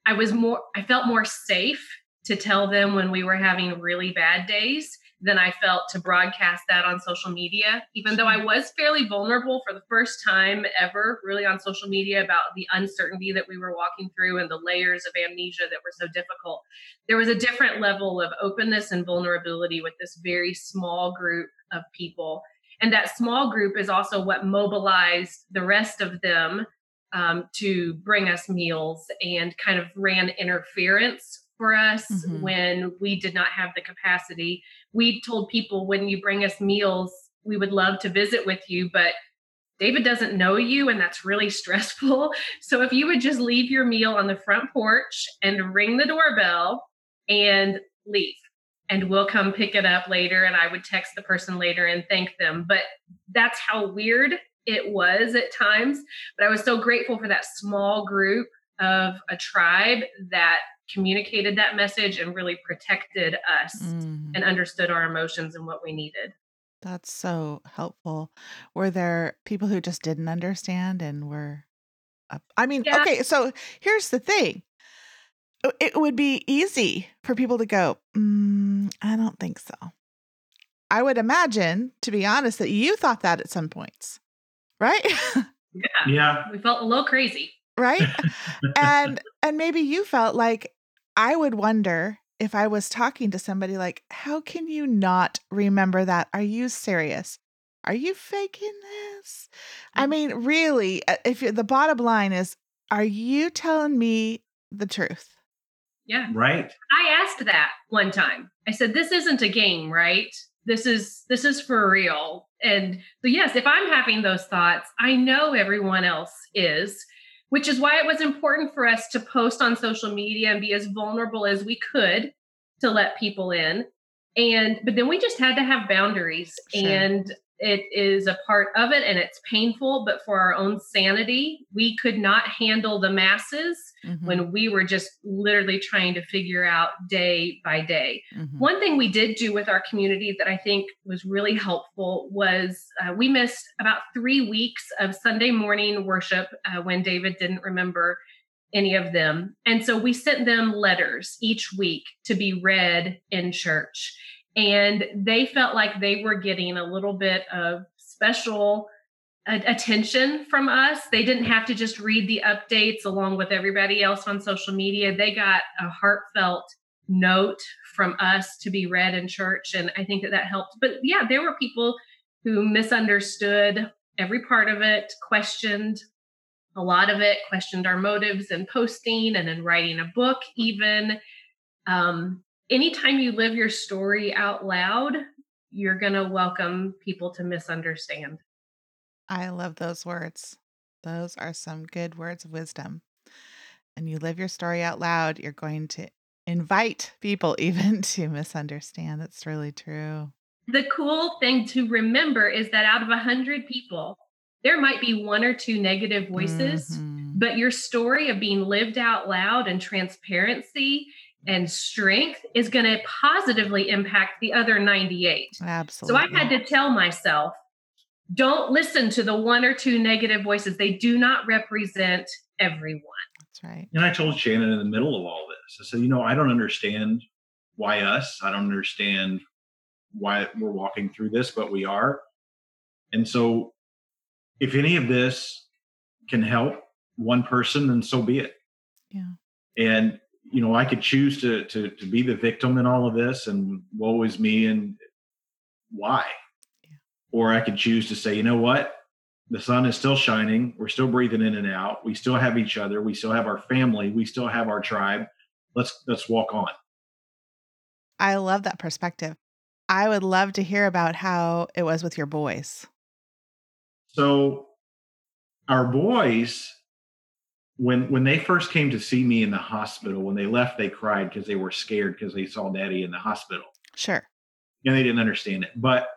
i was more i felt more safe to tell them when we were having really bad days than I felt to broadcast that on social media, even though I was fairly vulnerable for the first time ever, really on social media about the uncertainty that we were walking through and the layers of amnesia that were so difficult. There was a different level of openness and vulnerability with this very small group of people. And that small group is also what mobilized the rest of them um, to bring us meals and kind of ran interference for us Mhm. when we did not have the capacity. We told people when you bring us meals, we would love to visit with you, but David doesn't know you, and that's really stressful. So if you would just leave your meal on the front porch and ring the doorbell and leave, and we'll come pick it up later. And I would text the person later and thank them. But that's how weird it was at times. But I was so grateful for that small group of a tribe that communicated that message and really protected us Mm, and understood our emotions and what we needed. that's so helpful. Were there people who just didn't understand and were up? I mean, Yeah. okay, so here's the thing. Uh, It would be easy for people to go, mm, I don't think so. I would imagine, to be honest, that you thought that at some points, right? Yeah. Yeah. We felt a little crazy. right? and and maybe you felt like I would wonder if I was talking to somebody like, how can you not remember that? Are you serious? Are you faking this? I Mm. mean, really, uh, if you the bottom line is, are you telling me the truth? Yeah. Right. I asked that one time. I said, "This isn't a game, right? This is this is for real." And so, yes, if I'm having those thoughts, I know everyone else is, which is why it was important for us to post on social media and be as vulnerable as we could to let people in. And but then we just had to have boundaries, Sure. and it is a part of it, and it's painful. But for our own sanity, we could not handle the masses Mhm, when we were just literally trying to figure out day by day. mhm. One thing we did do with our community that I think was really helpful was uh, we missed about three weeks of Sunday morning worship uh, when David didn't remember any of them. And so we sent them letters each week to be read in church. And they felt like they were getting a little bit of special attention from us. They didn't have to just read the updates along with everybody else on social media. They got a heartfelt note from us to be read in church. And I think that that helped. But yeah, there were people who misunderstood every part of it, questioned a lot of it, questioned our motives in posting and in writing a book, even. Um, anytime you live your story out loud, you're going to welcome people to misunderstand. I love those words. Those are some good words of wisdom. And you live your story out loud, you're going to invite people even to misunderstand. That's really true. The cool thing to remember is that out of a hundred people, there might be one or two negative voices, mm-hmm. but your story of being lived out loud and transparency and strength is going to positively impact the other 98. Absolutely. So I had to tell myself, don't listen to the one or two negative voices. They do not represent everyone. That's right. And I told Shannon in the middle of all this, I said, you know, I don't understand why us. I don't understand why we're walking through this, but we are. And so if any of this can help one person, then so be it. Yeah. And you know, I could choose to to to be the victim in all of this and woe is me and why? Yeah. Or I could choose to say, you know what? The sun is still shining. We're still breathing in and out. We still have each other. We still have our family. We still have our tribe. Let's let's walk on. I love that perspective. I would love to hear about how it was with your boys. So our boys when when they first came to see me in the hospital, when they left, they cried because they were scared because they saw daddy in the hospital. Sure. And they didn't understand it. But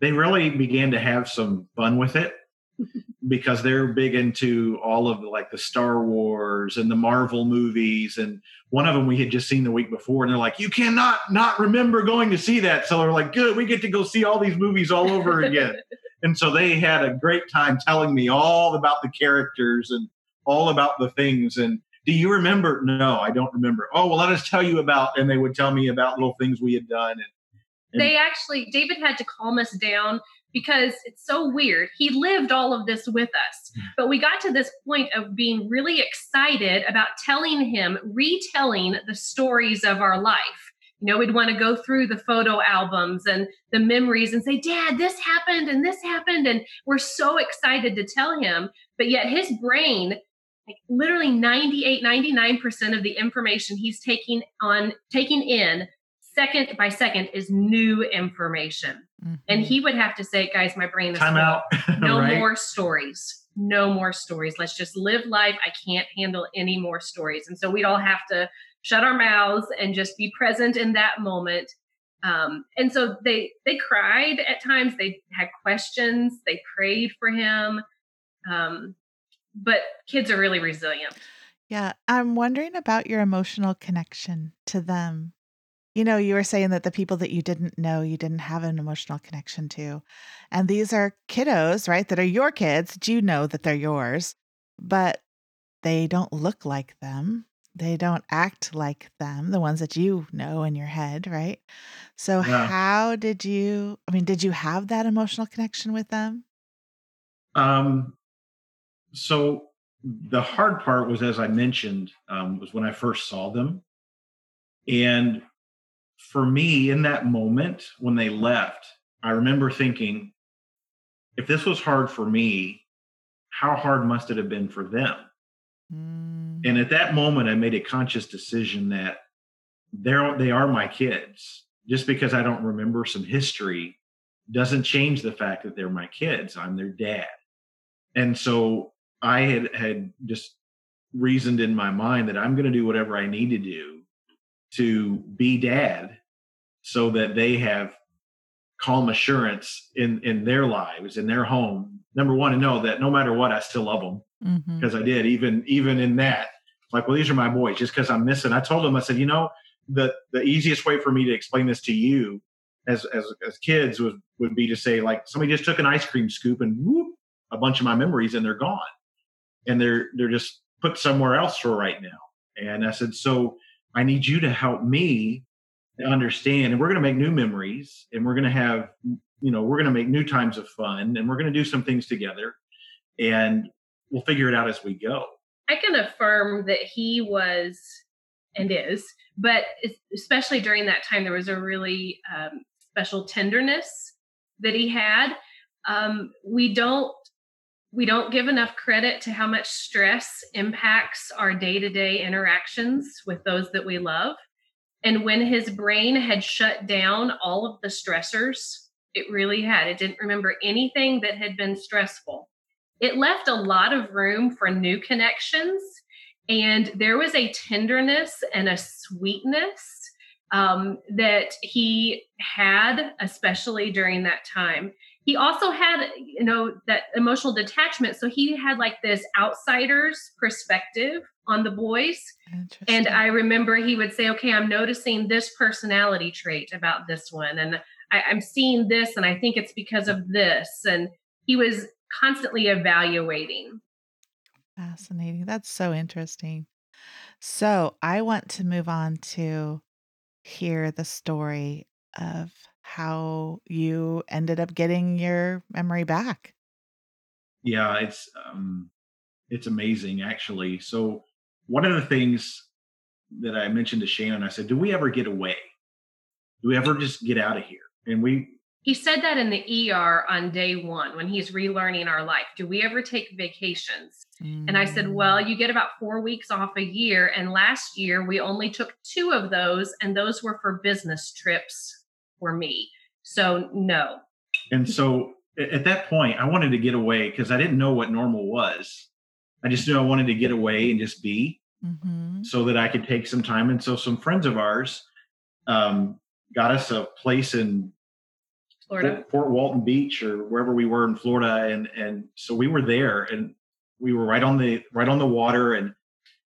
they really began to have some fun with it because they're big into all of the, like the Star Wars and the Marvel movies. And one of them we had just seen the week before, and they're like, "You cannot not remember going to see that." So they're like, "Good, we get to go see all these movies all over again." and so they had a great time telling me all about the characters and all about the things. And do you remember? No i don't remember. Oh well let us tell you about and they would tell me about little things we had done. And, and they actually david had to calm us down because it's so weird. He lived all of this with us. Hmm. but we got to this point of being really excited about telling him retelling the stories of our life. You know we'd want to go through the photo albums and the memories and say dad this happened and this happened. And we're so excited to tell him but yet his brain like literally 98 99% of the information he's taking on taking in second by second is new information. Mm-hmm. and he would have to say guys my brain is time full. out. No right? more stories. No more stories. Let's just live life. I can't handle any more stories. And so we'd all have to shut our mouths and just be present in that moment. Um, and so they they cried at times. They had questions. They prayed for him. Um, but kids are really resilient. Yeah. I'm wondering about your emotional connection to them. You know, you were saying that the people that you didn't know, you didn't have an emotional connection to. And these are kiddos, right? That are your kids. Do you know that they're yours, but they don't look like them. They don't act like them, the ones that you know in your head, right? So, yeah. how did you, I mean, did you have that emotional connection with them? Um, so the hard part was, as I mentioned, um, was when I first saw them. And for me, in that moment when they left, I remember thinking, if this was hard for me, how hard must it have been for them? Mm. And at that moment, I made a conscious decision that they're they are my kids. Just because I don't remember some history doesn't change the fact that they're my kids. I'm their dad. And so I had had just reasoned in my mind that I'm going to do whatever I need to do to be dad so that they have calm assurance in in their lives in their home. Number one to know that no matter what i still love them because mm-hmm. i did even even in that. Like well these are my boys just because i'm missing i told them i said you know the the easiest way for me to explain this to you as as as kids would would be to say like somebody just took an ice cream scoop and whoop a bunch of my memories and they're gone and they're they're just put somewhere else for right now. And I said, so I need you to help me understand, and we're going to make new memories, and we're going to have, you know, we're going to make new times of fun, and we're going to do some things together, and we'll figure it out as we go. I can affirm that he was and is, but especially during that time, there was a really um, special tenderness that he had. Um, we don't we don't give enough credit to how much stress impacts our day to day interactions with those that we love. And when his brain had shut down all of the stressors, it really had. It didn't remember anything that had been stressful. It left a lot of room for new connections. And there was a tenderness and a sweetness um, that he had, especially during that time he also had you know that emotional detachment. So he had like this outsider's perspective on the boys. And i remember he would say okay i'm noticing this personality trait about this one and I, i'm seeing this and i think it's because of this. And he was constantly evaluating. Fascinating. That's so interesting. So i want to move on to hear the story of how you ended up getting your memory back. Yeah, it's um it's amazing actually. So one of the things that I mentioned to Shannon, I said, "Do we ever get away? Do we ever just get out of here?" And we he said that in the ER on day one when he's relearning our life. Do we ever take vacations? Mm. And I said, Well, mm. you get about four weeks off a year. And last year we only took two of those, and those were for business trips for me. So no. And so at that point, I wanted to get away because I didn't know what normal was. I just knew I wanted to get away and just be mm-hmm. so that I could take some time. And so some friends of ours um, got us a place in Florida, Fort Walton Beach or wherever we were in Florida. And, and so we were there and we were right on the, right on the water and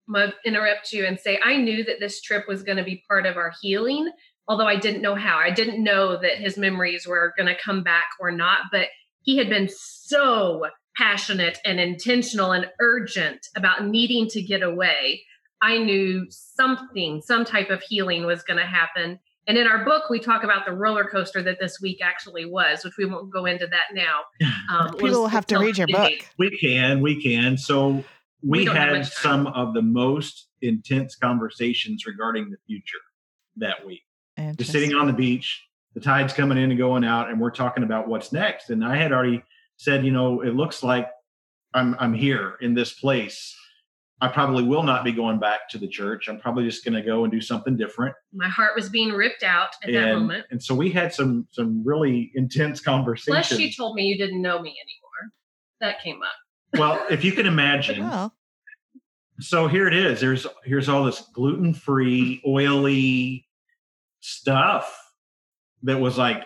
I'm gonna interrupt you and say I knew that this trip was going to be part of our healing although I didn't know how. I didn't know that his memories were going to come back or not, but he had been so passionate and intentional and urgent about needing to get away. I knew something, some type of healing was going to happen. And in our book, we talk about the roller coaster that this week actually was, which we won't go into that now. Um, People will have to read your book. We can, we can. So we, we had some of the most intense conversations regarding the future that week just sitting on the beach. The tide's coming in and going out, and we're talking about what's next. And I had already said, you know, it looks like I'm I'm here in this place. I probably will not be going back to the church. I'm probably just going to go and do something different. My heart was being ripped out at and, that moment. And so we had some some really intense conversations. Plus, she told me you didn't know me anymore. That came up. Well, if you can imagine. well. So here it is. There's here's all this gluten free, oily, stuff that was like,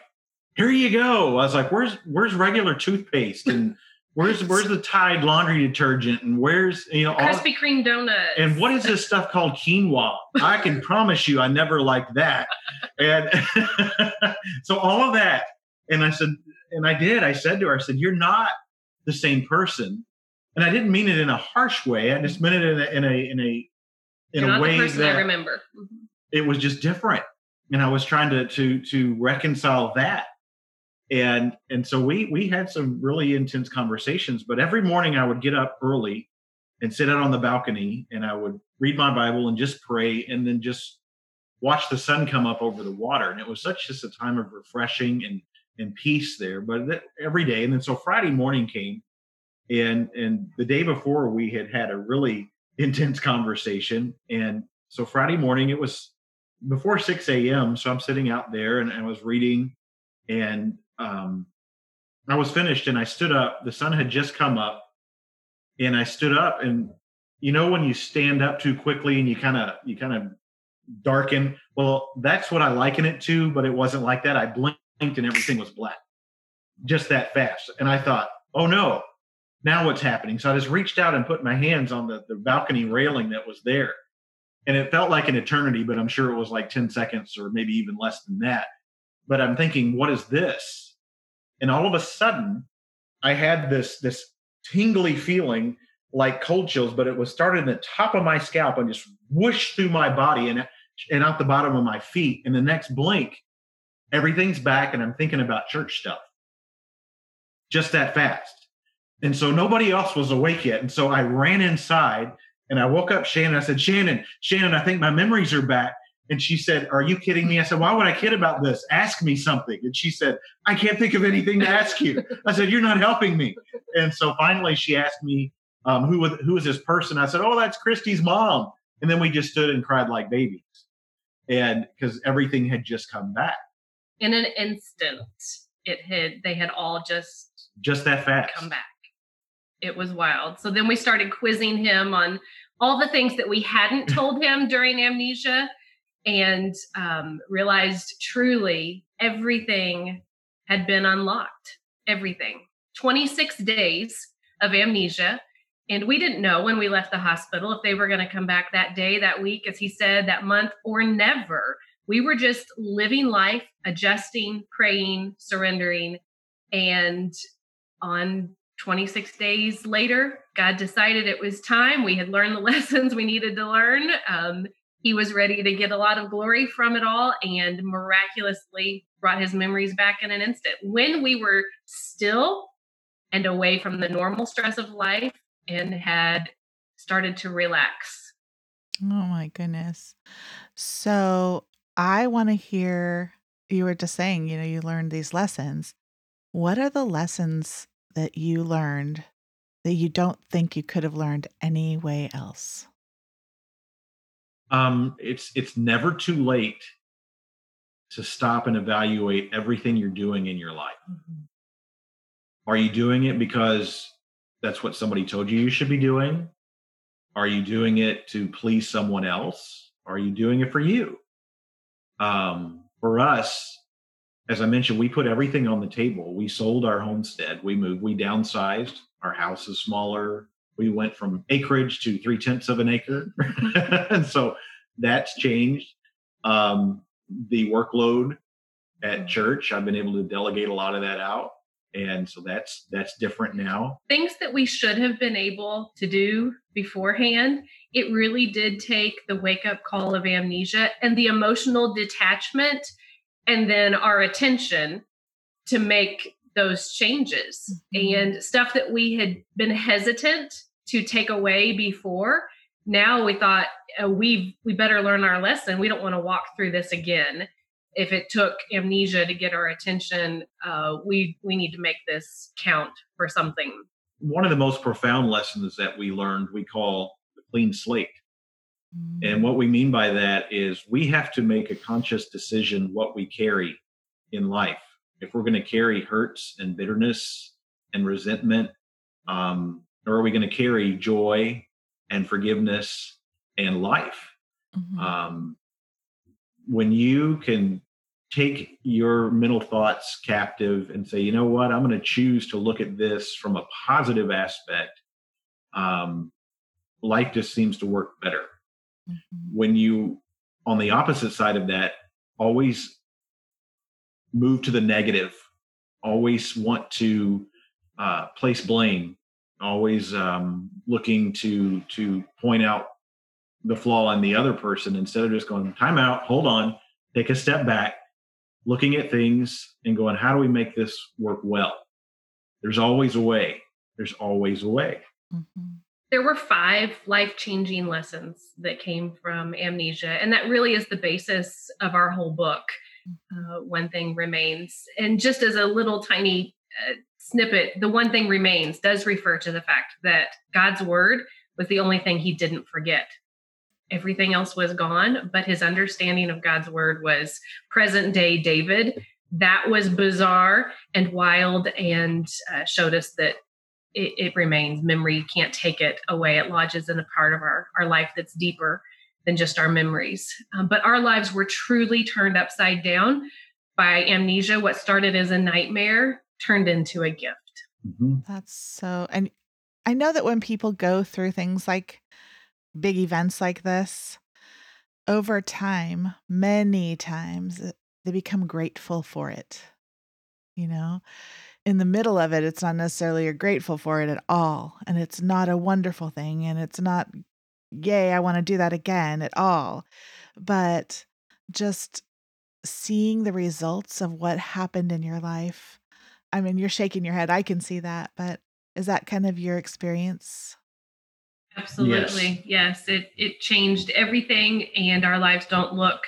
here you go. I was like, where's where's regular toothpaste and where's where's the Tide laundry detergent and where's you know Krispy Kreme donuts and what is this stuff called quinoa? I can promise you, I never liked that. And so all of that, and I said, and I did. I said to her, I said, you're not the same person, and I didn't mean it in a harsh way. I just meant it in a in a in a in you're a way that I remember. Mm-hmm. It was just different and I was trying to to to reconcile that. And and so we we had some really intense conversations. But every morning I would get up early and sit out on the balcony and I would read my Bible and just pray and then just watch the sun come up over the water. And it was such just a time of refreshing and and peace there. But that, every day, and then so Friday morning came, and and the day before we had had a really intense conversation, and so Friday morning it was before 6 a.m. So I'm sitting out there and I was reading and um, I was finished and I stood up. The sun had just come up and I stood up and you know when you stand up too quickly and you kind of you kind of darken. Well, that's what I liken it to, but it wasn't like that. I blinked and everything was black. Just that fast. And I thought, oh no, now what's happening? So I just reached out and put my hands on the, the balcony railing that was there and it felt like an eternity, but I'm sure it was like 10 seconds or maybe even less than that. But I'm thinking, what is this? And all of a sudden, I had this this tingly feeling like cold chills, but it was started in the top of my scalp and just whooshed through my body and and out the bottom of my feet. And the next blink, everything's back, and I'm thinking about church stuff. Just that fast. And so nobody else was awake yet. And so I ran inside and I woke up Shannon. I said, Shannon, Shannon, I think my memories are back. And she said, Are you kidding me? I said, Why would I kid about this? Ask me something. And she said, I can't think of anything to ask you. I said, You're not helping me. And so finally she asked me, um, who, was, who was this person? I said, Oh, that's Christy's mom. And then we just stood and cried like babies. And because everything had just come back. In an instant, it had, they had all just, just that fast come back it was wild. So then we started quizzing him on all the things that we hadn't told him during amnesia and um, realized truly everything had been unlocked. everything. 26 days of amnesia. And we didn't know when we left the hospital if they were going to come back that day, that week, as he said, that month, or never. We were just living life, adjusting, praying, surrendering. And on 26 days later, God decided it was time. We had learned the lessons we needed to learn. Um, he was ready to get a lot of glory from it all and miraculously brought his memories back in an instant. When we were still and away from the normal stress of life and had started to relax. Oh my goodness. So I want to hear you were just saying, you know, you learned these lessons. What are the lessons that you learned that you don't think you could have learned any way else? Um, it's it's never too late to stop and evaluate everything you're doing in your life. Mm-hmm. Are you doing it because that's what somebody told you you should be doing? Are you doing it to please someone else? Are you doing it for you? Um, for us, as I mentioned, we put everything on the table. We sold our homestead. We moved. We downsized. Our house is smaller. We went from acreage to three tenths of an acre, and so that's changed. Um, the workload at church, I've been able to delegate a lot of that out, and so that's that's different now. Things that we should have been able to do beforehand. It really did take the wake up call of amnesia and the emotional detachment and then our attention to make those changes. Mm-hmm. and stuff that we had been hesitant to take away before now we thought uh, we we better learn our lesson. We don't want to walk through this again. If it took amnesia to get our attention uh, we we need to make this count for something. One of the most profound lessons that we learned we call the clean slate and what we mean by that is we have to make a conscious decision what we carry in life. If we're going to carry hurts and bitterness and resentment, um, or are we going to carry joy and forgiveness and life? Mm-hmm. Um, when you can take your mental thoughts captive and say, you know what, I'm going to choose to look at this from a positive aspect, um, life just seems to work better. Mm-hmm. When you, on the opposite side of that, always move to the negative, always want to uh, place blame, always um, looking to to point out the flaw in the other person instead of just going time out, hold on, take a step back, looking at things and going, how do we make this work well? There's always a way. There's always a way. Mm-hmm there were five life changing lessons that came from amnesia. And that really is the basis of our whole book. Uh, one thing remains. And just as a little tiny uh, snippet, the one thing remains does refer to the fact that God's word was the only thing he didn't forget. Everything else was gone, but his understanding of God's word was present day David. That was bizarre and wild and uh, showed us that it, it, remains. Memory can't take it away. It lodges in a part of our, our life that's deeper than just our memories. Um, but our lives were truly turned upside down by amnesia. What started as a nightmare turned into a gift. Mm-hmm. That's so, and I know that when people go through things like big events like this, over time, many times, they become grateful for it. You know, in the middle of it, it's not necessarily you're grateful for it at all. And it's not a wonderful thing. And it's not, yay, I want to do that again at all. But just seeing the results of what happened in your life. I mean, you're shaking your head. I can see that. But is that kind of your experience? Absolutely. Yes. yes. It, it changed everything. And our lives don't look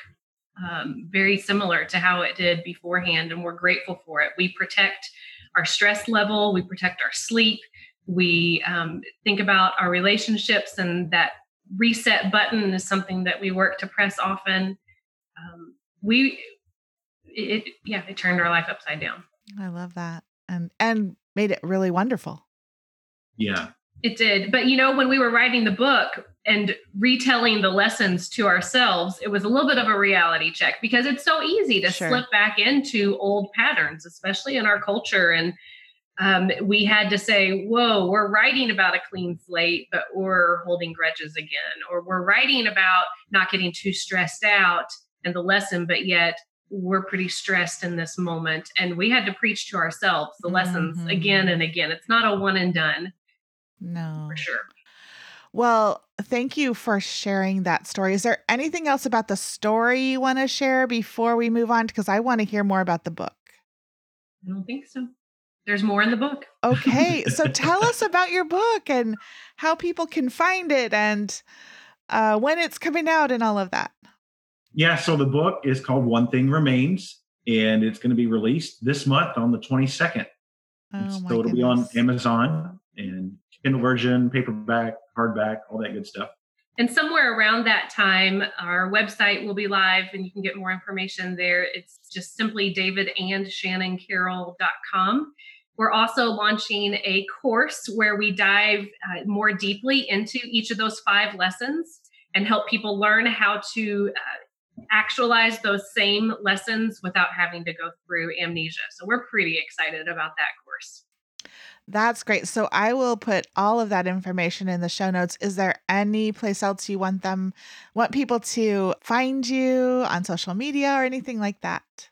um, very similar to how it did beforehand. And we're grateful for it. We protect our stress level, we protect our sleep, we um, think about our relationships, and that reset button is something that we work to press often. Um, we, it, yeah, it turned our life upside down. I love that, and and made it really wonderful. Yeah, it did. But you know, when we were writing the book and retelling the lessons to ourselves, it was a little bit of a reality check because it's so easy to sure. slip back into old patterns, especially in our culture. And um, we had to say, whoa, we're writing about a clean slate, but we're holding grudges again. Or we're writing about not getting too stressed out and the lesson, but yet we're pretty stressed in this moment. And we had to preach to ourselves the mm-hmm. lessons again and again. It's not a one and done. No. For sure. Well, thank you for sharing that story. Is there anything else about the story you want to share before we move on? Because I want to hear more about the book. I don't think so there's more in the book. okay. So tell us about your book and how people can find it and uh, when it's coming out and all of that. Yeah. So the book is called One Thing Remains and it's going to be released this month on the 22nd. Oh, so it'll goodness. be on Amazon and Kindle version, paperback, hardback, all that good stuff. And somewhere around that time, our website will be live and you can get more information there. It's just simply davidandshannoncarroll.com. We're also launching a course where we dive uh, more deeply into each of those five lessons and help people learn how to uh, actualize those same lessons without having to go through amnesia. So we're pretty excited about that course. That's great. So I will put all of that information in the show notes. Is there any place else you want them want people to find you on social media or anything like that?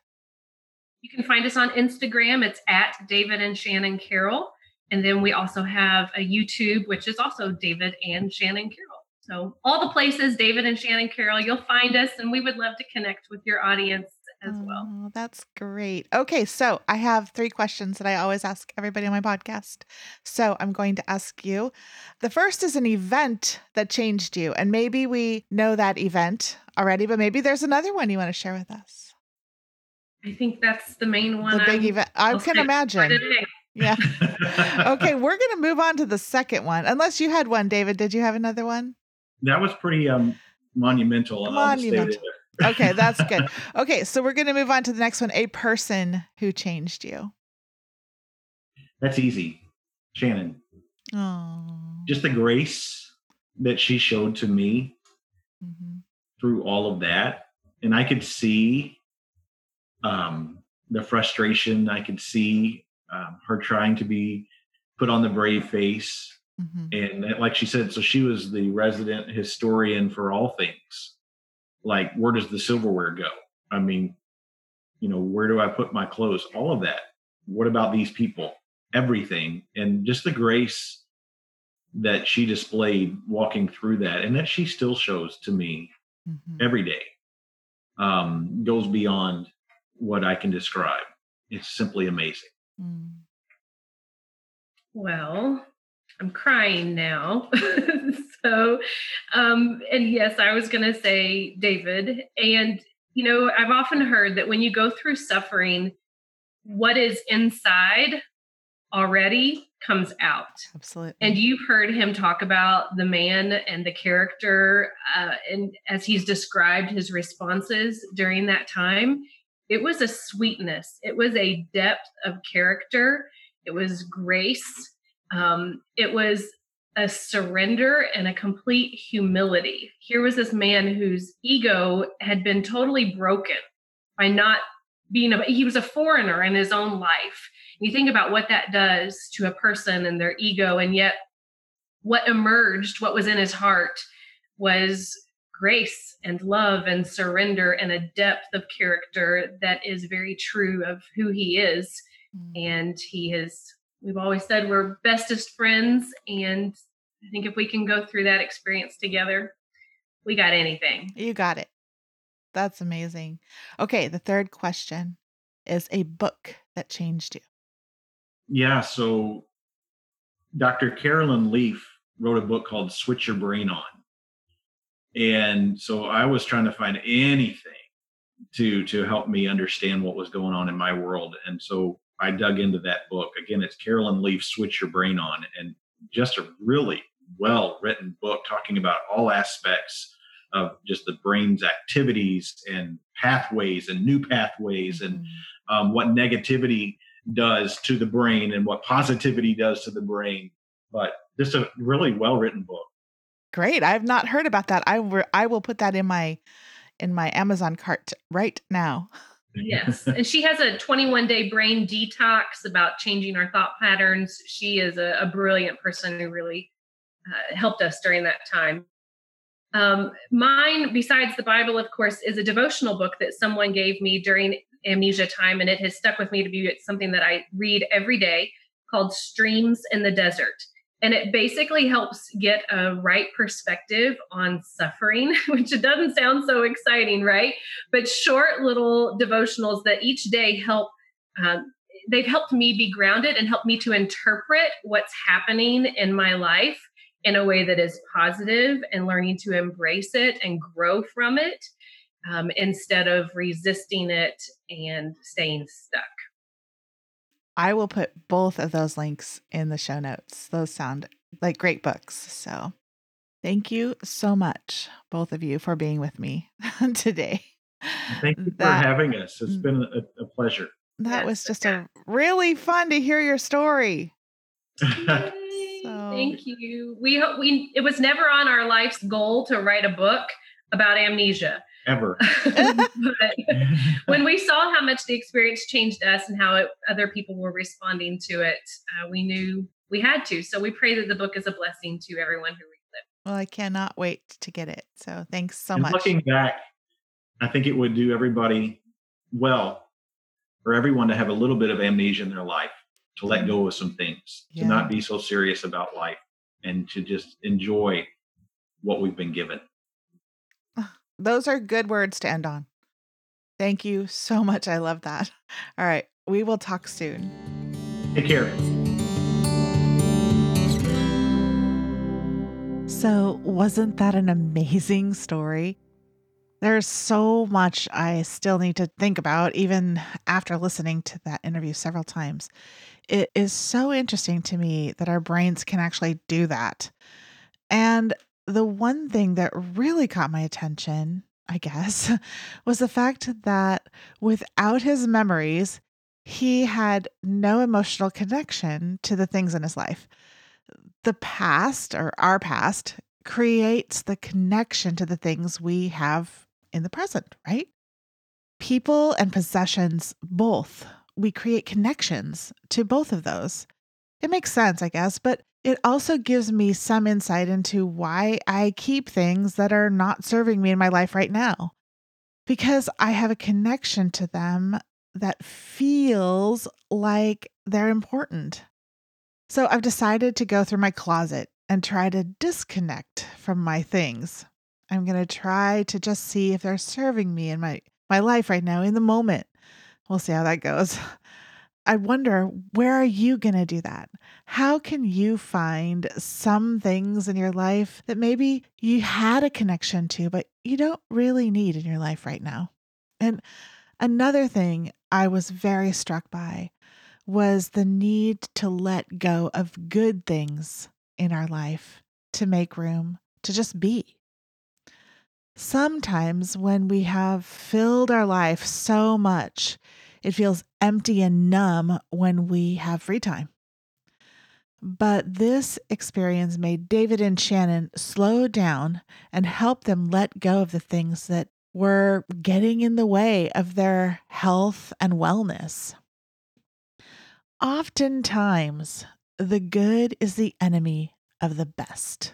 You can find us on Instagram. It's at David and Shannon Carroll. And then we also have a YouTube, which is also David and Shannon Carroll. So all the places, David and Shannon Carroll, you'll find us, and we would love to connect with your audience as well. Oh, that's great. Okay, so I have three questions that I always ask everybody on my podcast. So I'm going to ask you. The first is an event that changed you, and maybe we know that event already, but maybe there's another one you want to share with us. I think that's the main one. The big I'm, event. I can imagine. Yeah. okay, we're going to move on to the second one. Unless you had one, David. Did you have another one? That was pretty um monumental. Monumental. Okay, that's good. Okay, so we're going to move on to the next one. A person who changed you. That's easy. Shannon. Oh. Just the grace that she showed to me mm-hmm. through all of that. And I could see um, the frustration I could see um, her trying to be put on the brave face. Mm-hmm. And like she said, so she was the resident historian for all things. Like, where does the silverware go? I mean, you know, where do I put my clothes? All of that. What about these people? Everything. And just the grace that she displayed walking through that and that she still shows to me mm-hmm. every day um, goes beyond what I can describe. It's simply amazing. Mm. Well, I'm crying now. so, um, and yes, I was going to say David. And, you know, I've often heard that when you go through suffering, what is inside already comes out. Absolutely. And you've heard him talk about the man and the character, uh, and as he's described his responses during that time it was a sweetness it was a depth of character it was grace um, it was a surrender and a complete humility here was this man whose ego had been totally broken by not being a he was a foreigner in his own life you think about what that does to a person and their ego and yet what emerged what was in his heart was grace and love and surrender and a depth of character that is very true of who he is. Mm. And he is, we've always said we're bestest friends. And I think if we can go through that experience together, we got anything. You got it. That's amazing. Okay, the third question is a book that changed you. Yeah, so Dr. Caroline Leaf wrote a book called Switch Your Brain On. And so I was trying to find anything to to help me understand what was going on in my world. And so I dug into that book. Again, it's Caroline Leaf Switch Your Brain On and just a really well written book talking about all aspects of just the brain's activities and pathways and new pathways and mm-hmm. um, what negativity does to the brain and what positivity does to the brain. But just a really well written book. Great. I've not heard about that. I will I will put that in my in my Amazon cart right now. yes. And she has a 21 day brain detox about changing our thought patterns. She is a, a brilliant person who really uh, helped us during that time. Um, mine, besides the Bible, of course, is a devotional book that someone gave me during amnesia time, and it has stuck with me to be something that I read every day called Streams in the Desert. And it basically helps get a right perspective on suffering, which it doesn't sound so exciting, right? But short little devotionals that each day help. Um, they've helped me be grounded and help me to interpret what's happening in my life in a way that is positive and learning to embrace it and grow from it um, instead of resisting it and staying stuck. I will put both of those links in the show notes. Those sound like great books. So thank you so much, both of you, for being with me today. Thank you that, for having us. It's mm. been a, a pleasure. That yes. was just a really fun to hear your story. so. Thank you. We hope we it was never on our life's goal to write a book about amnesia ever. when we saw how much the experience changed us and how it, other people were responding to it, uh, we knew we had to. So we pray that the book is a blessing to everyone who reads it. Well, I cannot wait to get it. So thanks so and much. Looking back, I think it would do everybody well for everyone to have a little bit of amnesia in their life, to let go of some things, yeah. to not be so serious about life, and to just enjoy what we've been given. Those are good words to end on. Thank you so much. I love that. All right. We will talk soon. Take care. So, wasn't that an amazing story? There's so much I still need to think about, even after listening to that interview several times. It is so interesting to me that our brains can actually do that. And the one thing that really caught my attention, I guess, was the fact that without his memories, he had no emotional connection to the things in his life. The past, or our past, creates the connection to the things we have in the present, right? People and possessions, both, we create connections to both of those. It makes sense, I guess, but it also gives me some insight into why I keep things that are not serving me in my life right now. Because I have a connection to them that feels like they're important. So I've decided to go through my closet and try to disconnect from my things. I'm going to try to just see if they're serving me in my, my life right now in the moment. We'll see how that goes. I wonder, where are you going to do that? How can you find some things in your life that maybe you had a connection to, but you don't really need in your life right now? And another thing I was very struck by was the need to let go of good things in our life to make room to just be. Sometimes when we have filled our life so much, it feels empty and numb when we have free time. But this experience made David and Shannon slow down and help them let go of the things that were getting in the way of their health and wellness. Oftentimes, the good is the enemy of the best.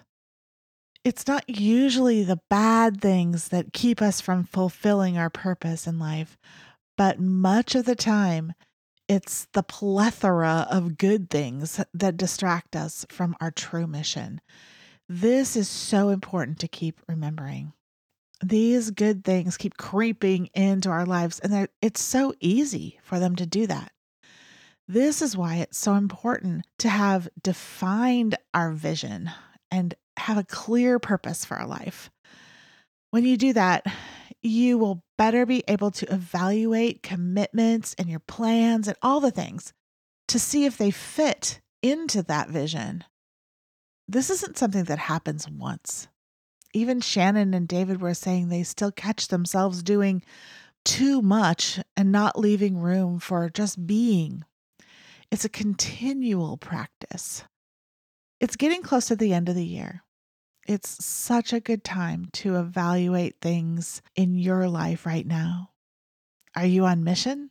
It's not usually the bad things that keep us from fulfilling our purpose in life, but much of the time, it's the plethora of good things that distract us from our true mission. This is so important to keep remembering. These good things keep creeping into our lives, and it's so easy for them to do that. This is why it's so important to have defined our vision and have a clear purpose for our life. When you do that, you will better be able to evaluate commitments and your plans and all the things to see if they fit into that vision. This isn't something that happens once. Even Shannon and David were saying they still catch themselves doing too much and not leaving room for just being. It's a continual practice. It's getting close to the end of the year. It's such a good time to evaluate things in your life right now. Are you on mission?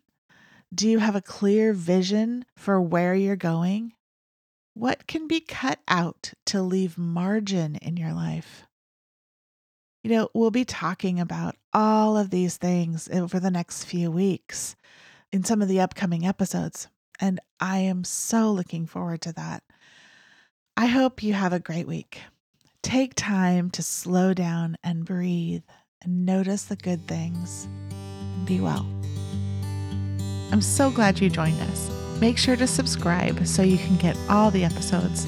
Do you have a clear vision for where you're going? What can be cut out to leave margin in your life? You know, we'll be talking about all of these things over the next few weeks in some of the upcoming episodes, and I am so looking forward to that. I hope you have a great week. Take time to slow down and breathe and notice the good things. Be well. I'm so glad you joined us. Make sure to subscribe so you can get all the episodes.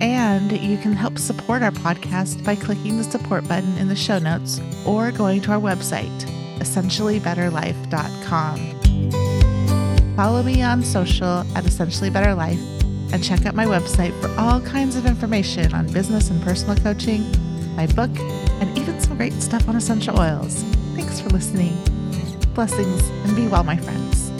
And you can help support our podcast by clicking the support button in the show notes or going to our website, essentiallybetterlife.com. Follow me on social at Essentially Better Life and check out my website for all kinds of information on business and personal coaching, my book, and even some great stuff on essential oils. Thanks for listening. Blessings and be well, my friends.